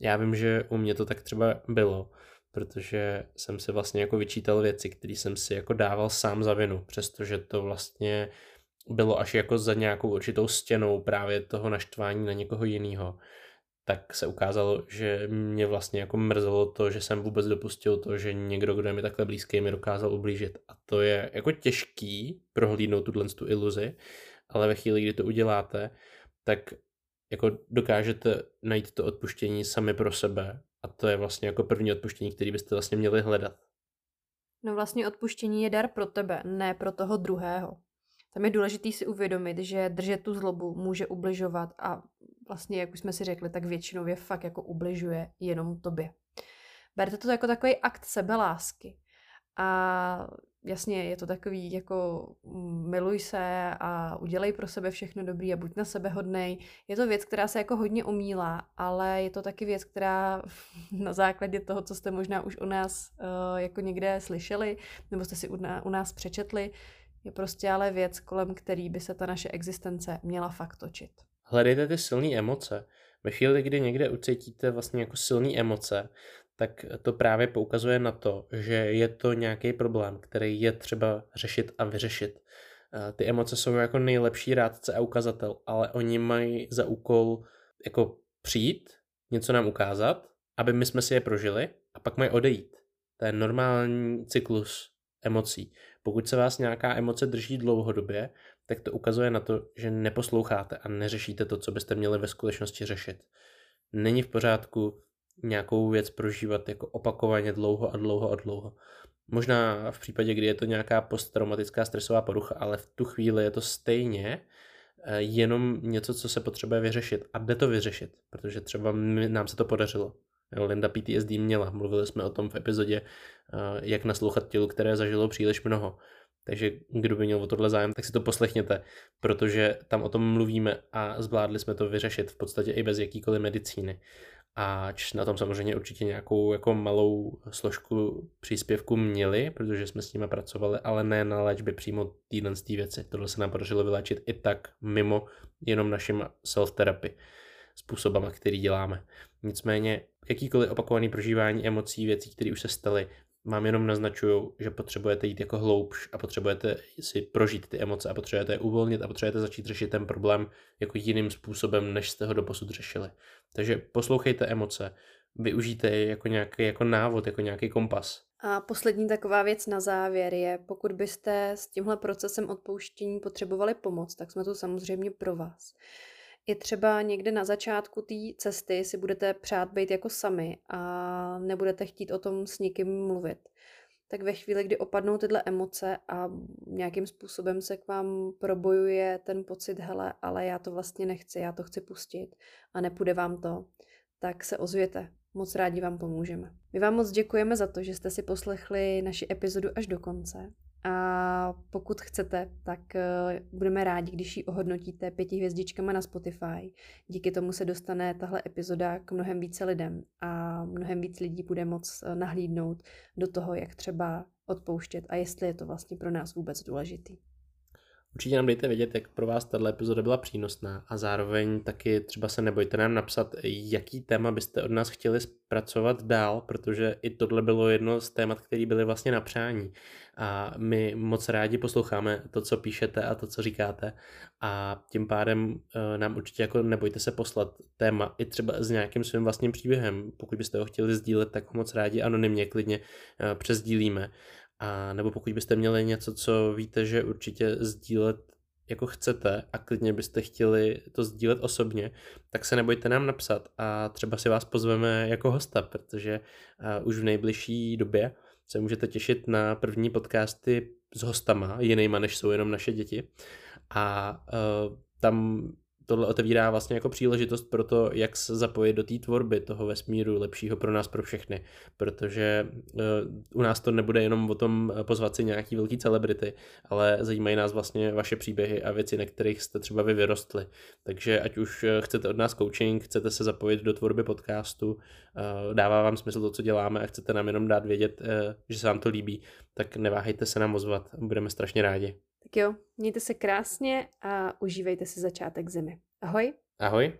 Já vím, že u mě to tak třeba bylo, protože jsem si vlastně jako vyčítal věci, které jsem si jako dával sám za vinu, přestože to vlastně bylo až jako za nějakou určitou stěnou právě toho naštvání na někoho jiného tak se ukázalo, že mě vlastně jako mrzelo to, že jsem vůbec dopustil to, že někdo, kdo je mi takhle blízký, mi dokázal ublížit. A to je jako těžký prohlídnout tuhle tu iluzi, ale ve chvíli, kdy to uděláte, tak jako dokážete najít to odpuštění sami pro sebe a to je vlastně jako první odpuštění, který byste vlastně měli hledat. No vlastně odpuštění je dar pro tebe, ne pro toho druhého. Tam je důležité si uvědomit, že držet tu zlobu může ubližovat a vlastně, jak už jsme si řekli, tak většinou je fakt jako ubližuje jenom tobě. Berte to jako takový akt sebelásky. A jasně, je to takový jako mm, miluj se a udělej pro sebe všechno dobrý a buď na sebe hodnej. Je to věc, která se jako hodně umílá, ale je to taky věc, která na základě toho, co jste možná už u nás uh, jako někde slyšeli, nebo jste si u, u nás přečetli, je prostě ale věc, kolem který by se ta naše existence měla fakt točit. Hledejte ty silné emoce. Ve chvíli, kdy někde ucítíte vlastně jako silné emoce, tak to právě poukazuje na to, že je to nějaký problém, který je třeba řešit a vyřešit. Eh, ty emoce jsou jako nejlepší rádce a ukazatel, ale oni mají za úkol jako přijít, něco nám ukázat, aby my jsme si je prožili a pak mají odejít. To je normální cyklus emocí. Pokud se vás nějaká emoce drží dlouhodobě, tak to ukazuje na to, že neposloucháte a neřešíte to, co byste měli ve skutečnosti řešit. Není v pořádku nějakou věc prožívat jako opakovaně dlouho a dlouho a dlouho. Možná v případě, kdy je to nějaká posttraumatická stresová porucha, ale v tu chvíli je to stejně eh, jenom něco, co se potřebuje vyřešit. A jde to vyřešit, protože třeba nám se to podařilo. Linda PTSD měla. Mluvili jsme o tom v epizodě, eh, jak naslouchat tělu, které zažilo příliš mnoho. Takže kdo by měl o tohle zájem, tak si to poslechněte, protože tam o tom mluvíme a zvládli jsme to vyřešit v podstatě i bez jakýkoliv medicíny. A na tom samozřejmě určitě nějakou jako malou složku příspěvku měli, protože jsme s nimi pracovali, ale ne na léčbě přímo týden z té věci. Tohle se nám podařilo vyléčit i tak mimo jenom našim self-therapy způsobama, který děláme. Nicméně jakýkoliv opakovaný prožívání emocí, věcí, které už se staly, vám jenom naznačují, že potřebujete jít jako hloubš a potřebujete si prožít ty emoce a potřebujete je uvolnit a potřebujete začít řešit ten problém jako jiným způsobem, než jste ho doposud řešili. Takže poslouchejte emoce, využijte je jako nějaký jako návod, jako nějaký kompas A poslední taková věc na závěr je, pokud byste s tímhle procesem odpouštění potřebovali pomoc, tak jsme tu samozřejmě pro vás. I třeba někde na začátku té cesty si budete přát být jako sami a nebudete chtít o tom s nikým mluvit. Tak ve chvíli, kdy opadnou tyhle emoce a nějakým způsobem se k vám probojuje ten pocit, hele, ale já to vlastně nechci, já to chci pustit a nepůjde vám to, tak se ozvěte. Moc rádi vám pomůžeme. My vám moc děkujeme za to, že jste si poslechli naši epizodu až do konce. A pokud chcete, tak eh, budeme rádi, když ji ohodnotíte pěti hvězdičkama na Spotify. Díky tomu se dostane tahle epizoda k mnohem více lidem a mnohem víc lidí bude moc eh, nahlídnout do toho, jak třeba odpouštět a jestli je to vlastně pro nás vůbec důležitý. Určitě nám dejte vědět, jak pro vás tato epizoda byla přínosná a zároveň taky třeba se nebojte nám napsat, jaký téma byste od nás chtěli zpracovat dál, protože i tohle bylo jedno z témat, které byly vlastně na přání. A my moc rádi posloucháme to, co píšete a to, co říkáte a tím pádem eh, nám určitě jako nebojte se poslat téma i třeba s nějakým svým vlastním příběhem. Pokud byste ho chtěli sdílet, tak moc rádi anonymně klidně eh, přesdílíme. A nebo pokud byste měli něco, co víte, že určitě sdílet jako chcete a klidně byste chtěli to sdílet osobně, tak se nebojte nám napsat a třeba si vás pozveme jako hosta, protože už v nejbližší době se můžete těšit na první podcasty s hostama, jinýma než jsou jenom naše děti. A uh, tam tohle otevírá vlastně jako příležitost pro to, jak se zapojit do té tvorby toho vesmíru lepšího pro nás, pro všechny. Protože uh, u nás to nebude jenom o tom eh, pozvat si nějaký velký celebrity, ale zajímají nás vlastně vaše příběhy a věci, na kterých jste třeba vy vyrostli. Takže ať už eh, chcete od nás coaching, chcete se zapojit do tvorby podcastu, dává vám smysl to, co děláme a chcete nám jenom dát vědět, že se vám to líbí, tak neváhejte se nám ozvat. Budeme strašně rádi. Tak jo, mějte se krásně a užívejte si začátek zimy. Ahoj. Ahoj.